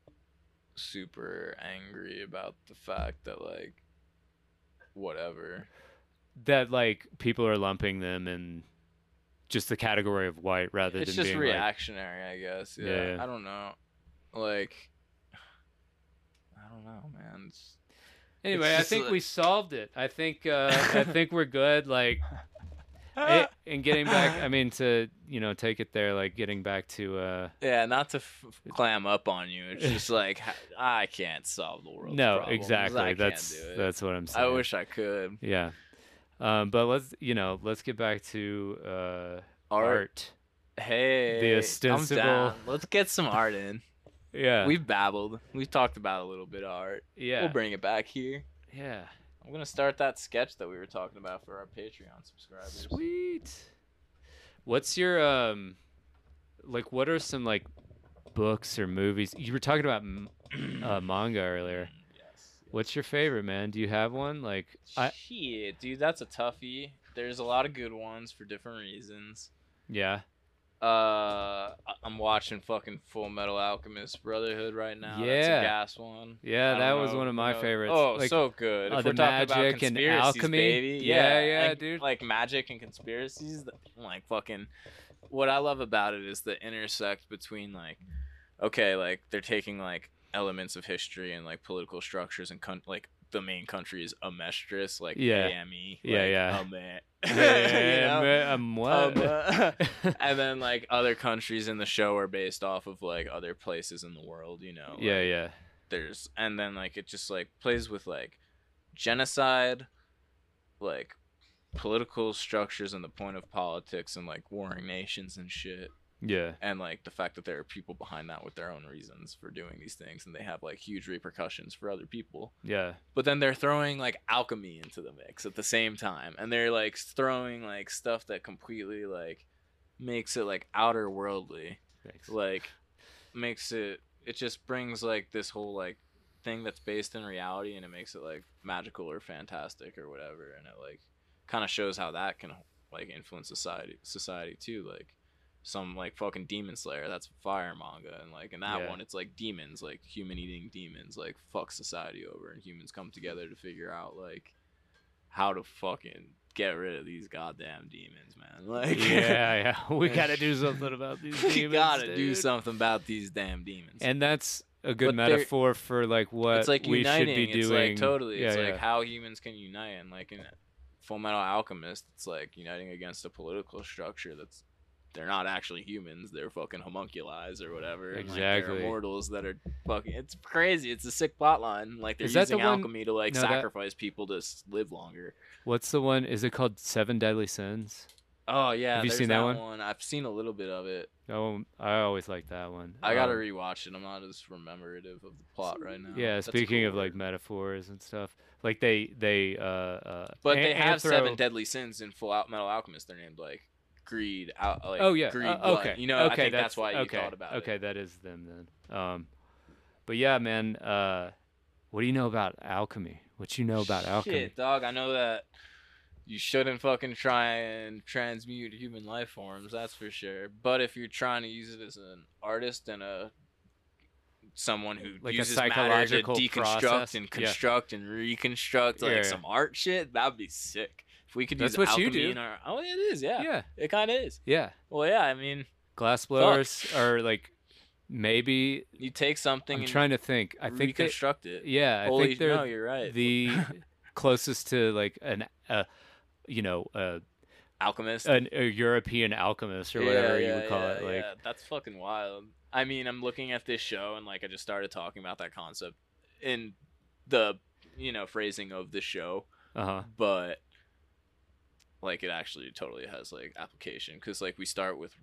super angry about the fact that like whatever. that like people are lumping them in just the category of white rather it's than just being like reactionary, I guess. Yeah, Yeah, yeah. I don't know. Like, I don't know, man. It's, Anyway, It's I think like- we solved it. I think uh, I think we're good. Like, it, and getting back. I mean, to you know, take it there. Like getting back to. Uh, yeah, not to f- clam up on you. It's just like I can't solve the world. no, exactly. I that's can't do it. that's what I'm saying. I wish I could. Yeah. Um, but let's you know let's get back to uh, Art. art. Hey, ostensible- I'm down. Let's get some art in. Yeah. We've babbled. We've talked about a little bit of art. yeah. We'll bring it back here. yeah. I'm gonna start that sketch that we were talking about for our Patreon subscribers. Sweet. What's your um, like? What are some like books or movies? You were talking about m- uh, manga earlier. What's your favorite, man? Do you have one? Like, I Shit, dude, that's a toughie. There's a lot of good ones for different reasons. yeah, Uh, I'm watching fucking Full Metal Alchemist Brotherhood right now. That's Yeah. a gas one. Yeah, that don't was know, one of my you know- favorites. Oh, Like, so good. uh, If the we're talking about magic and alchemy. baby. Yeah, yeah, like, dude. Like magic and conspiracies. Like fucking. What I love about it is the intersect between like, okay, like they're taking like elements of history and like political structures and con- like the main country is Amestris, like Yeah. AME. Yeah, like, yeah. You know? yeah, um. Um, uh, and then like other countries in the show are based off of like other places in the world, you know. yeah, yeah, There's and then like it just like plays with like genocide, like political structures and the point of politics and like warring nations and shit. Yeah, And like the fact that there are people behind that with their own reasons for doing these things and they have like huge repercussions for other people. Yeah, but then they're throwing like alchemy into the mix at the same time and they're like throwing like stuff that completely like makes it like outer worldly. Thanks. like makes it it just brings like this whole like thing that's based in reality and it makes it like magical or fantastic or whatever and it like kind of shows how that can like influence society society too like some like fucking demon slayer that's fire manga and like in that Yeah. one it's like demons like human eating demons like fuck society over and humans come together to figure out like how to fucking get rid of these goddamn demons man like yeah, yeah. We gotta do something about these. we gotta do something about these damn demons And that's a good But metaphor for like what it's like we uniting. should be it's doing. like totally. It's yeah, like how humans can unite, and like in Full Metal Alchemist, it's like uniting against a political structure that's they're not actually humans. They're fucking homunculi or whatever. and, like, Exactly. they're immortals that are fucking. It's crazy. It's a sick plotline. Like they're that the using one- alchemy to like no, that- sacrifice people to live longer. What's the one? Is it called Seven Deadly Sins? Oh yeah, Have you seen that one? I've seen a little bit of it. Oh, I always like that one. I gotta Um, rewatch it. I'm not as rememberative of the plot right now. Yeah, That's speaking cool of like metaphors and stuff, like they they uh uh. But they have Anthro- seven deadly sins in Full Out Metal Alchemist. They're named like greed, out, like oh yeah. greed, uh, blood. okay. You know, okay, I think that's, why you okay, thought about okay, it. Okay, that is them then. Um, but yeah, man. Uh, what do you know about alchemy? What you know about alchemy? Shit, dog. I know that you shouldn't fucking try and transmute human life forms. That's for sure. But if you're trying to use it as an artist and a someone who Like a uses matter to deconstruct process? and Yeah. construct and reconstruct like Yeah, yeah. some art shit, that'd be sick. If we could That's use what you do. in our oh, it is, yeah, yeah, it kind of is. yeah. Well, yeah, I mean, Glass blowers are like maybe. you take something I'm and trying to think. I think they, reconstruct it. yeah, I Holy, think they're no, you're right. the closest to like an uh, you know, uh, alchemist. an, a European alchemist or whatever you would call yeah, it. Like, yeah. that's fucking wild. I mean, I'm looking at this show and like I just started talking about that concept in the you know phrasing of the show, uh huh. but like it actually totally has like application because like we start with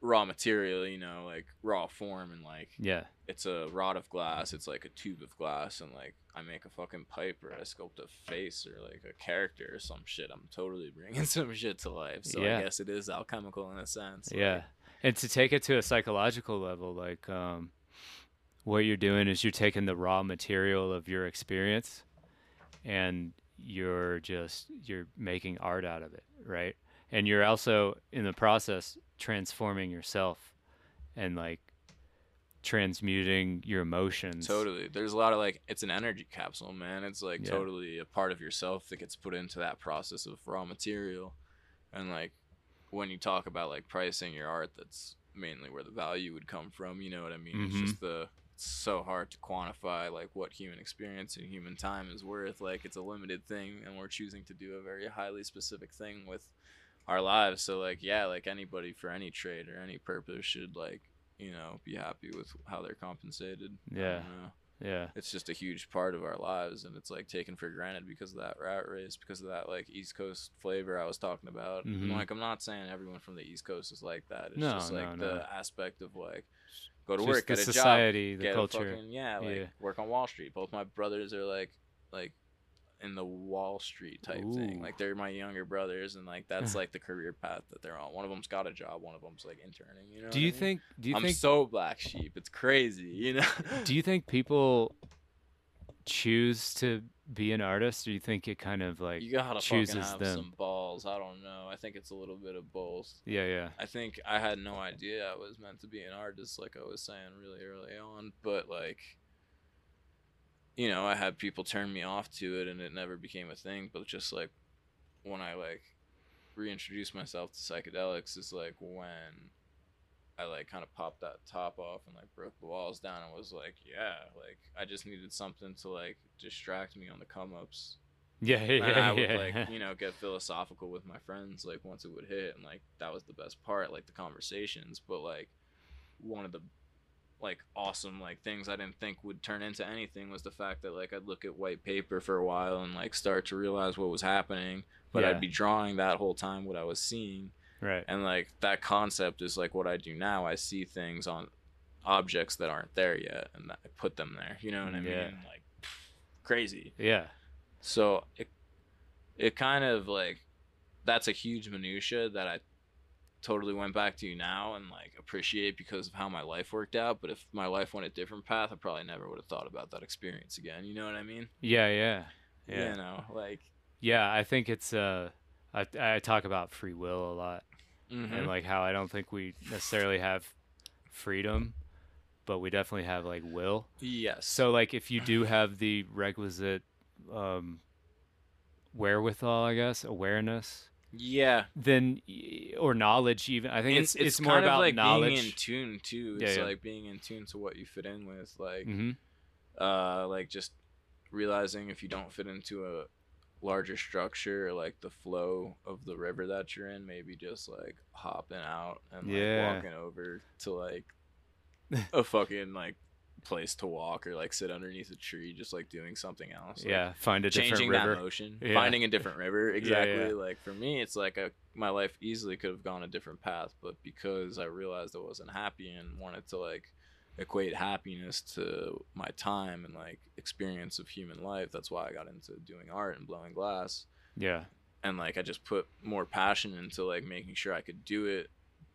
raw material, you know, like raw form and like Yeah. it's a rod of glass, it's like a tube of glass, and like I make a fucking pipe or I sculpt a face or like a character or some shit. I'm totally bringing some shit to life. So Yeah. I guess it is alchemical in a sense. like- Yeah. And to take it to a psychological level, like um, what you're doing is you're taking the raw material of your experience and you're just you're making art out of it, right? And you're also in the process transforming yourself and like transmuting your emotions. Totally. There's a lot of like it's an energy capsule, man. It's like Yeah. totally a part of yourself that gets put into that process of raw material. And like when you talk about like pricing your art, that's mainly where the value would come from, you know what I mean? Mhm. It's just the it's so hard to quantify like what human experience and human time is worth. Like it's a limited thing and we're choosing to do a very highly specific thing with our lives. So like yeah, like anybody for any trade or any purpose should like, you know, be happy with how they're compensated. Yeah. Yeah. it's just a huge part of our lives and it's like taken for granted because of that rat race because of that like east coast flavor i was talking about Mhm. like i'm not saying everyone from the east coast is like that it's No, just like no, the no. aspect of like go to Just work the get a society, job the get a culture. fucking, yeah like Yeah. work on wall street both my brothers are like like in the wall street type thing like they're my younger brothers and like that's like the career path that they're on one of them's got a job one of them's like interning you know Do you I mean? think do you i'm think so black sheep it's crazy you know do you think people choose to be an artist or do you think it kind of like you gotta chooses fucking have them. some balls. I don't know. I think it's a little bit of both. Yeah, yeah. I think I had no idea I was meant to be an artist, like I was saying really early on. But like, you know, I had people turn me off to it, and it never became a thing. But just like when I like reintroduced myself to psychedelics, is like when I like kind of popped that top off and like broke the walls down and was like, yeah, like I just needed something to like distract me on the come ups. Yeah, yeah, and I would yeah. like, you know, get philosophical with my friends like once it would hit and like that was the best part, like the conversations. But like one of the like awesome like things I didn't think would turn into anything was the fact that like I'd look at white paper for a while and like start to realize what was happening. But Yeah. I'd be drawing that whole time what I was seeing right. and like that concept is like what I do now. I see things on objects that aren't there yet, and I put them there. You know what I mean? Yeah. Like crazy. Yeah. So it it kind of like that's a huge minutia that I totally went back to you now and like appreciate because of how my life worked out. But if my life went a different path, I probably never would have thought about that experience again. You know what I mean? Yeah, yeah. Yeah. You know, like Yeah, I think it's uh I I talk about free will a lot mhm. and like how I don't think we necessarily have freedom, but we definitely have like will. yes. So like if you do have the requisite um wherewithal, I guess, awareness, yeah. then or knowledge even. I think it's it's, more kind about of like knowledge. being in tune too. Yeah, It's yeah. like being in tune to what you fit in with, like hmm uh, like just realizing if you don't fit into a larger structure, like the flow of the river that you're in, maybe just like hopping out and like Yeah. walking over to like a fucking like place to walk or like sit underneath a tree, just like doing something else. like, Yeah, find a different changing river. that motion, Yeah. finding a different river. Yeah, Exactly. yeah. Like for me, it's like a, my life easily could have gone a different path, but because I realized I wasn't happy and wanted to like equate happiness to my time and like experience of human life, that's why I got into doing art and blowing glass. Yeah, And like I just put more passion into like making sure I could do it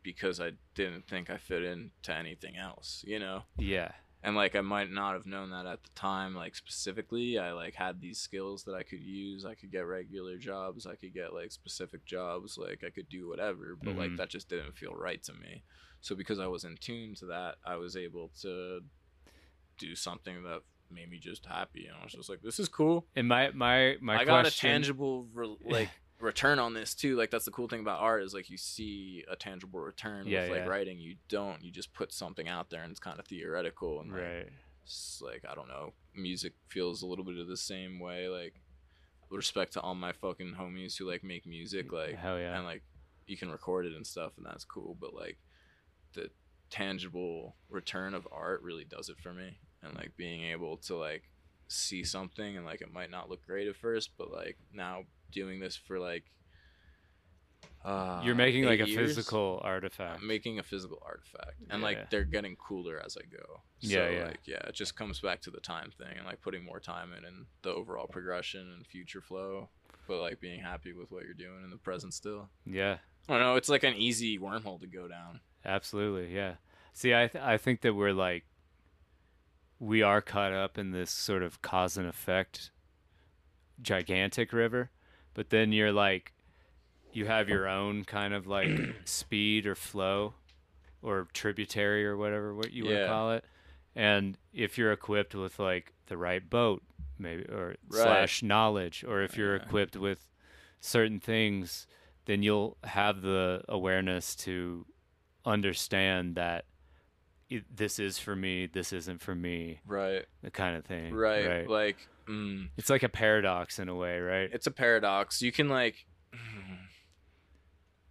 because I didn't think I fit into anything else, you know? yeah, and like i might not have known that at the time like specifically. I like had these skills that i could use. I could get regular jobs. I could get like specific jobs. Like i could do whatever but like Mhm. that just didn't feel right to me so because i was in tune to that i was able to do something that made me just happy and i was just like this is cool and my my my i got a tangible re- like return on this too like that's the cool thing about art is like you see a tangible return Yeah, with like yeah. writing you don't you just put something out there and it's kind of theoretical and like, Right. it's like I don't know, music feels a little bit of the same way. Like respect to all my fucking homies who like make music, like Hell yeah. and like you can record it and stuff, and that's cool. But like the tangible return of art really does it for me, and like being able to like see something and like it might not look great at first, but like now doing this for like. Uh, You're making like a years, physical artifact. I'm making a physical artifact, and Yeah. like they're getting cooler as I go. So Yeah, yeah. like yeah, it just comes back to the time thing and like putting more time in and the overall progression and future flow, but like being happy with what you're doing in the present still. yeah, I don't know. It's like an easy wormhole to go down. Absolutely. Yeah. See, I th- I think that we're like we are caught up in this sort of cause and effect gigantic river, but then you're like you have your own kind of like speed or flow or tributary or whatever what you want to call it. And if you're equipped with like the right boat, maybe or Right. slash knowledge, or if you're Yeah. equipped with certain things, then you'll have the awareness to understand that it, this is for me, this isn't for me, Right. the kind of thing. Right. Right. Like mm, It's like a paradox in a way, right? it's a paradox. You can like.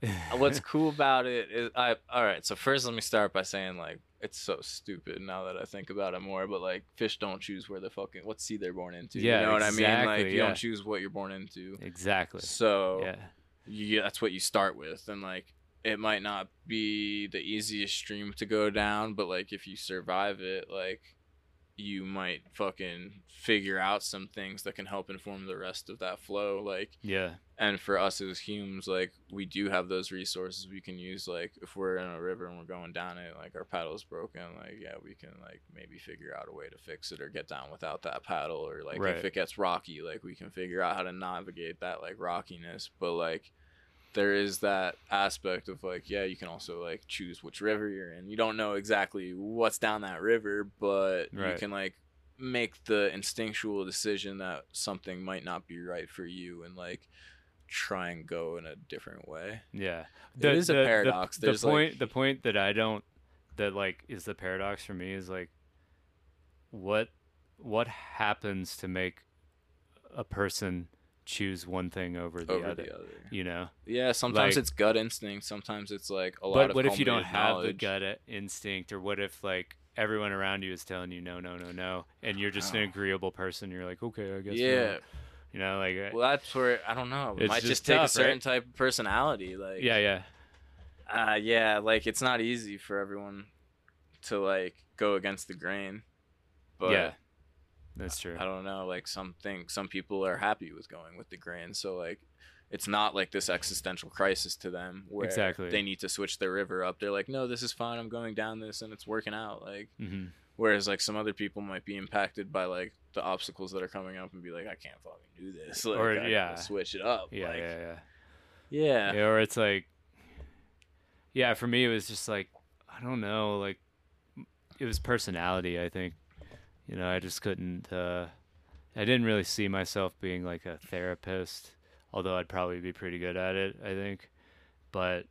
What's cool about it is I all right. So first, let me start by saying like it's so stupid now that I think about it more. But like fish don't choose where the fucking what sea they're born into. Yeah, you know what I mean. Like you yeah. don't choose what you're born into. exactly. So Yeah. you, that's what you start with, and like it might not be the easiest stream to go down, but like if you survive it, like you might fucking figure out some things that can help inform the rest of that flow. Like Yeah. and for us as humans like we do have those resources we can use like if we're in a river and we're going down it like our paddle's broken like yeah we can like maybe figure out a way to fix it or get down without that paddle or like Right. if it gets rocky like we can figure out how to navigate that like rockiness but like there is that aspect of like yeah you can also like choose which river you're in. You don't know exactly what's down that river but you can like make the instinctual decision that something might not be right for you and like try and go in a different way. Yeah, It is a paradox. The, There's, like- point, the point that I don't, that like is the paradox for me is like, what, what happens to make a person choose one thing over the over other? the other You know, yeah sometimes Like- it's gut instinct sometimes it's like a lot but of what if you don't have the gut instinct, or what if like everyone around you is telling you no, no, no, no, and you're just an agreeable person? You're like, okay, I guess. no." yeah you know, like, uh, well that's where i don't know it might just just take a certain right? type of personality like yeah, yeah, uh yeah like it's not easy for everyone to like go against the grain but yeah. That's true. i don't know like some think some people are happy with going with the grain so like it's not like this existential crisis to them where Exactly. they need to switch their river up they're like no this is fine i'm going down this and it's working out like hmm whereas like some other people might be impacted by like the obstacles that are coming up and be like i can't fucking do this like, Or- I yeah. switch it up Yeah, like, yeah, yeah. yeah yeah or it's like yeah for me it was just like i don't know like it was personality i think you know i just couldn't uh i didn't really see myself being like a therapist although i'd probably be pretty good at it i think. But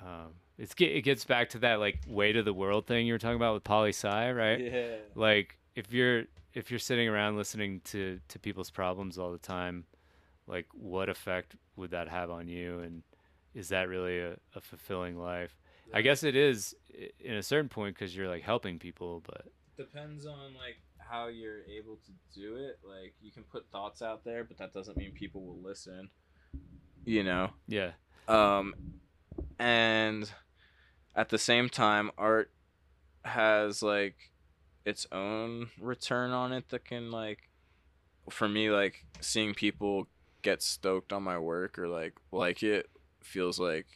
um it's it gets back to that like weight of the world thing you were talking about with poli sci right? Yeah. Like if you're if you're sitting around listening to to people's problems all the time like what effect would that have on you? And is that really a, a fulfilling life? I guess it is in a certain point because you're like helping people but depends on like how you're able to do it. Like you can put thoughts out there but that doesn't mean people will listen you know? Yeah. Um and at the same time art has like its own return on it that can like for me like seeing people get stoked on my work or like like it feels like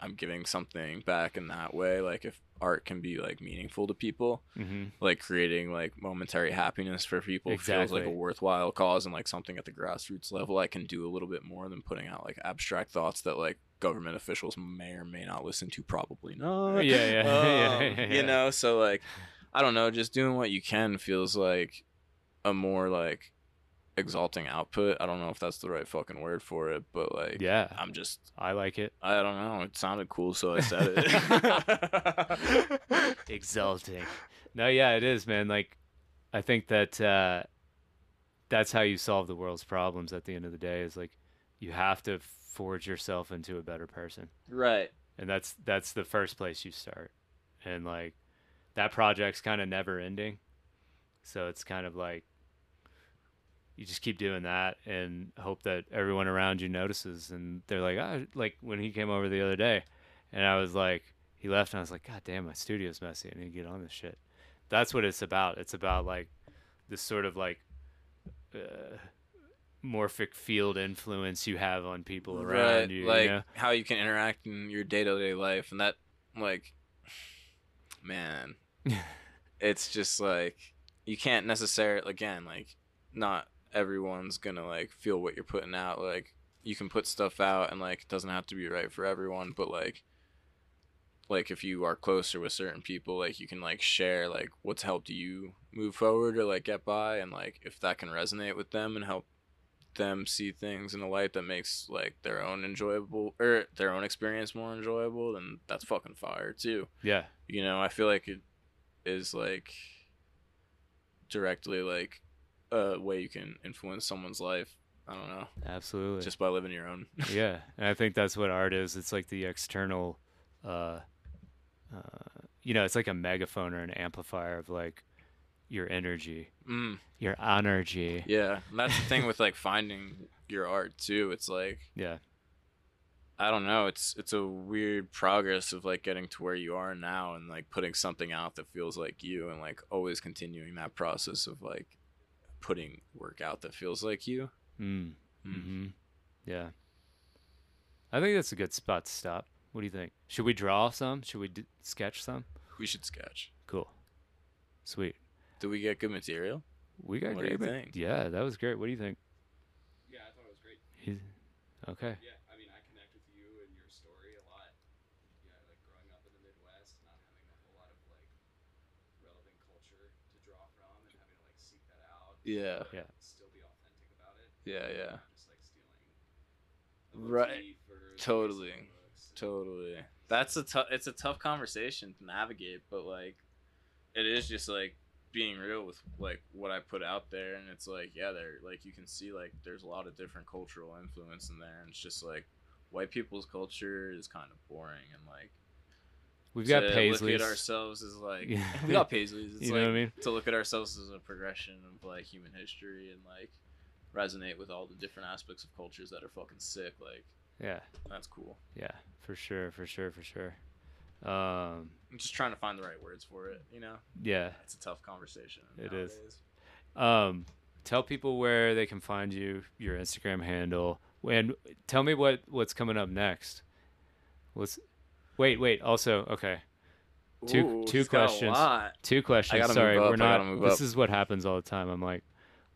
i'm giving something back in that way like if art can be like meaningful to people hmm like creating like momentary happiness for people feels like a worthwhile cause and like something at the grassroots level I can do a little bit more than putting out like abstract thoughts that like government officials may or may not listen to probably not. Yeah, yeah, yeah, Um, yeah, yeah. you know so like I don't know just doing what you can feels like a more like exalting output. I don't know if that's the right fucking word for it but like yeah. I'm just i like it. I don't know. It sounded cool so I said it. Exalting. No yeah it is man. Like i think that uh that's how you solve the world's problems at the end of the day is like you have to forge yourself into a better person. Right. And that's that's the first place you start. And like that project's kind of never ending. So it's kind of like you just keep doing that and hope that everyone around you notices. And they're like ah like when he came over the other day and i was like he left and i was like god damn my studio's messy. I need to get on this shit. That's what it's about. It's about like this sort of like uh, morphic field influence you have on people around right, you like you know? how you can interact in your day-to-day life. And that like man it's just like you can't necessarily again like not everyone's gonna like feel what you're putting out like you can put stuff out and like it doesn't have to be right for everyone but like like if you are closer with certain people like you can like share like what's helped you move forward or like get by and like if that can resonate with them and help them see things in a light that makes like their own enjoyable or their own experience more enjoyable then that's fucking fire too. Yeah. You know i feel like it is like directly like a way you can influence someone's life i don't know absolutely. just by living your own. Yeah and i think that's what art is. It's like the external uh uh you know it's like a megaphone or an amplifier of like your energy mm, your energy. Yeah and that's the thing with like finding your art too. It's like yeah. I don't know. It's it's a weird progress of like getting to where you are now and like putting something out that feels like you and like always continuing that process of like putting work out that feels like you. mm. Mm. hmm yeah i think that's a good spot to stop what do you think should we draw some should we d- sketch some We should sketch. cool sweet Do we get good material? we got What do you great ma- think? yeah that was great what do you think Yeah, I thought it was great. He's- okay Yeah, I mean, I Yeah. Yeah. Still be authentic about it. Yeah, yeah. Just like stealing. Right. motif or the Totally. Totally. That's a tough. It's a tough conversation to navigate, but like, it is just like being real with like what I put out there, and it's like, yeah, there, like you can see like there's a lot of different cultural influence in there, and it's just like white people's culture is kind of boring, and like We've got Paisleys. look at ourselves as like Yeah. we got Paisleys. It's You like know what I mean? to look at ourselves as a progression of like human history and like resonate with all the different aspects of cultures that are fucking sick. Like Yeah. that's cool. Yeah. For sure. For sure. For sure. Um. I'm just trying to find the right words for it. You know, Yeah. it's a tough conversation. It is. nowadays. Um. Tell people where they can find you, your Instagram handle, and tell me what what's coming up next. What's Wait, wait. Also, okay. Two- Ooh, two he's got a questions. Two questions. Sorry, we're not. This is what happens all the time. I'm like,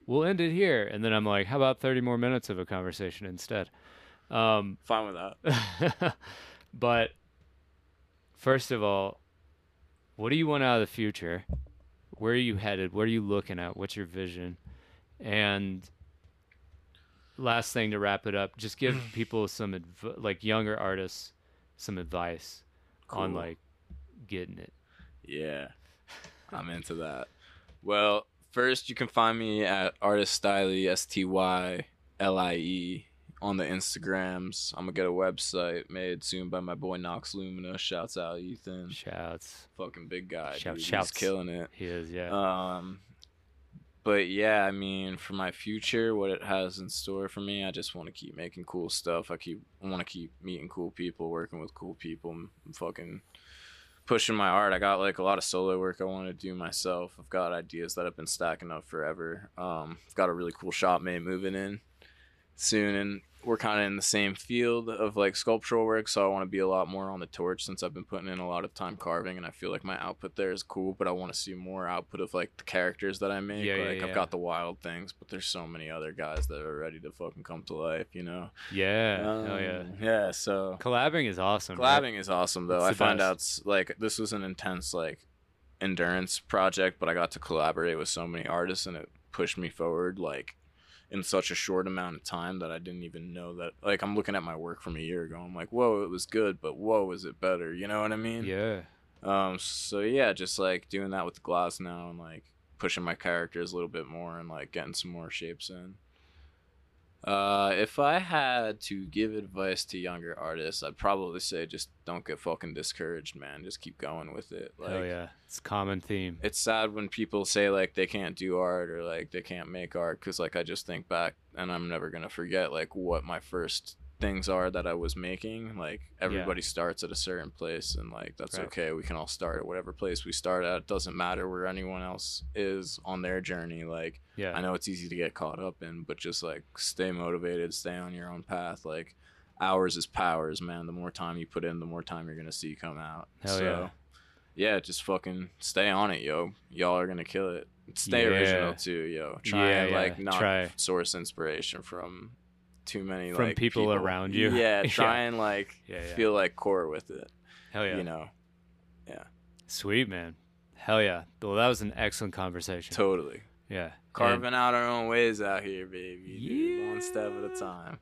we'll end it here, and then I'm like, how about 30 more minutes of a conversation instead? Um, Fine with that. but first of all, what do you want out of the future? Where are you headed? What are you looking at? What's your vision? And last thing to wrap it up, just give people some adv- like younger artists some advice on like getting it. Yeah, I'm into that. Well, first you can find me at artist stylie s t y l i e on the Instagrams. I'm gonna get a website made soon by my boy Nox Lumina. Shouts out Ethan, Shouts. fucking big guy. Shout- dude. shouts. He's killing it. He is, yeah. Um, but yeah, I mean, for my future, what it has in store for me, I just want to keep making cool stuff. I keep, want to keep meeting cool people, working with cool people, and fucking pushing my art. I got like a lot of solo work I want to do myself. I've got ideas that I've been stacking up forever. Um, I've got a really cool shop mate moving in soon, and we're kind of in the same field of like sculptural work. So I want to be a lot more on the torch since I've been putting in a lot of time carving, and I feel like my output there is cool. But I want to see more output of like the characters that I make. Yeah, like yeah. I've got the wild things, but there's so many other guys that are ready to fucking come to life. You know? yeah. oh yeah. Um, Yeah. So Collabing is awesome. right? collabing is awesome though. I find out like this was an intense like endurance project, but I got to collaborate with so many artists and it pushed me forward like in such a short amount of time that I didn't even know that like I'm looking at my work from a year ago. I'm like, whoa, it was good, but whoa, is it better? You know what I mean? Yeah. Um so yeah, just like doing that with the glass now and like pushing my characters a little bit more and like getting some more shapes in. Uh, if I had to give advice to younger artists, I'd probably say just don't get fucking discouraged, man. Just keep going with it. Like, oh yeah. It's a common theme. it's sad when people say like they can't do art or like they can't make art because like I just think back and I'm never gonna forget like what my first things are that I was making. Like everybody starts at a certain place and like that's Right. okay. We can all start at whatever place we start at. It doesn't matter where anyone else is on their journey. Like Yeah. I know it's easy to get caught up in, but just like stay motivated, stay on your own path. Like hours is powers, man. The more time you put in, the more time you're gonna see come out. Hell so, yeah. yeah, just fucking stay on it, yo. Y'all are gonna kill it. Stay Yeah. original too, yo. Try Yeah, and yeah. like not Try. source inspiration from too many From like people around you. Yeah, Yeah. try and like Yeah, yeah. feel like core with it. Hell yeah. You know, Yeah. Sweet man. Hell yeah. Well, that was an excellent conversation. totally. yeah. And- Carving out our own ways out here, baby. dude. One step at a time.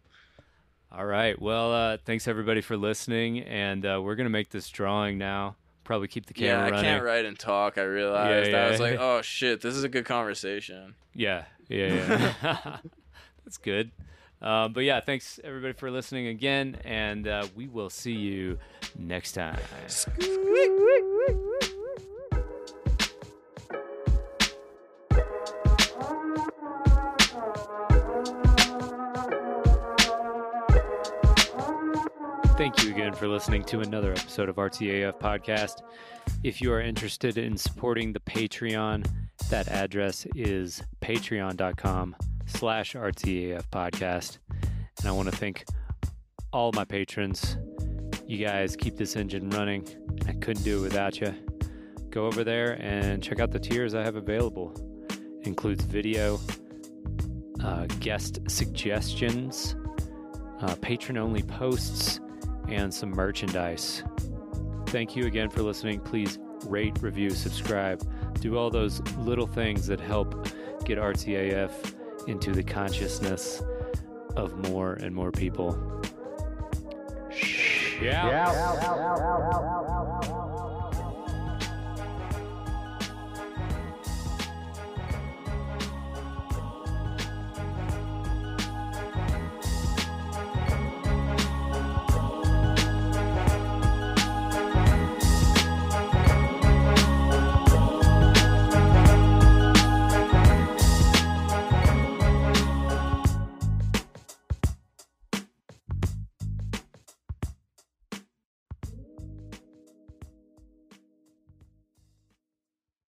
all right. Well, uh, thanks everybody for listening, and uh, we're gonna make this drawing now. Probably keep the camera. Yeah, I running. can't write and talk. I realized. Yeah, I was yeah. like, oh shit, this is a good conversation. Yeah, yeah, yeah. That's good. Uh, but yeah, thanks everybody for listening again, and uh, we will see you next time. Thank you again for listening to another episode of RTAF Podcast. If you are interested in supporting the Patreon, that address is patreon.com slash RTAF Podcast. And I want to thank all my patrons. You guys keep this engine running. I couldn't do it without you. Go over there and check out the tiers I have available. It includes video, uh, guest suggestions, uh, patron only posts, and some merchandise. Thank you again for listening. Please rate, review, subscribe. Do all those little things that help get RTAF into the consciousness of more and more people. Yeah.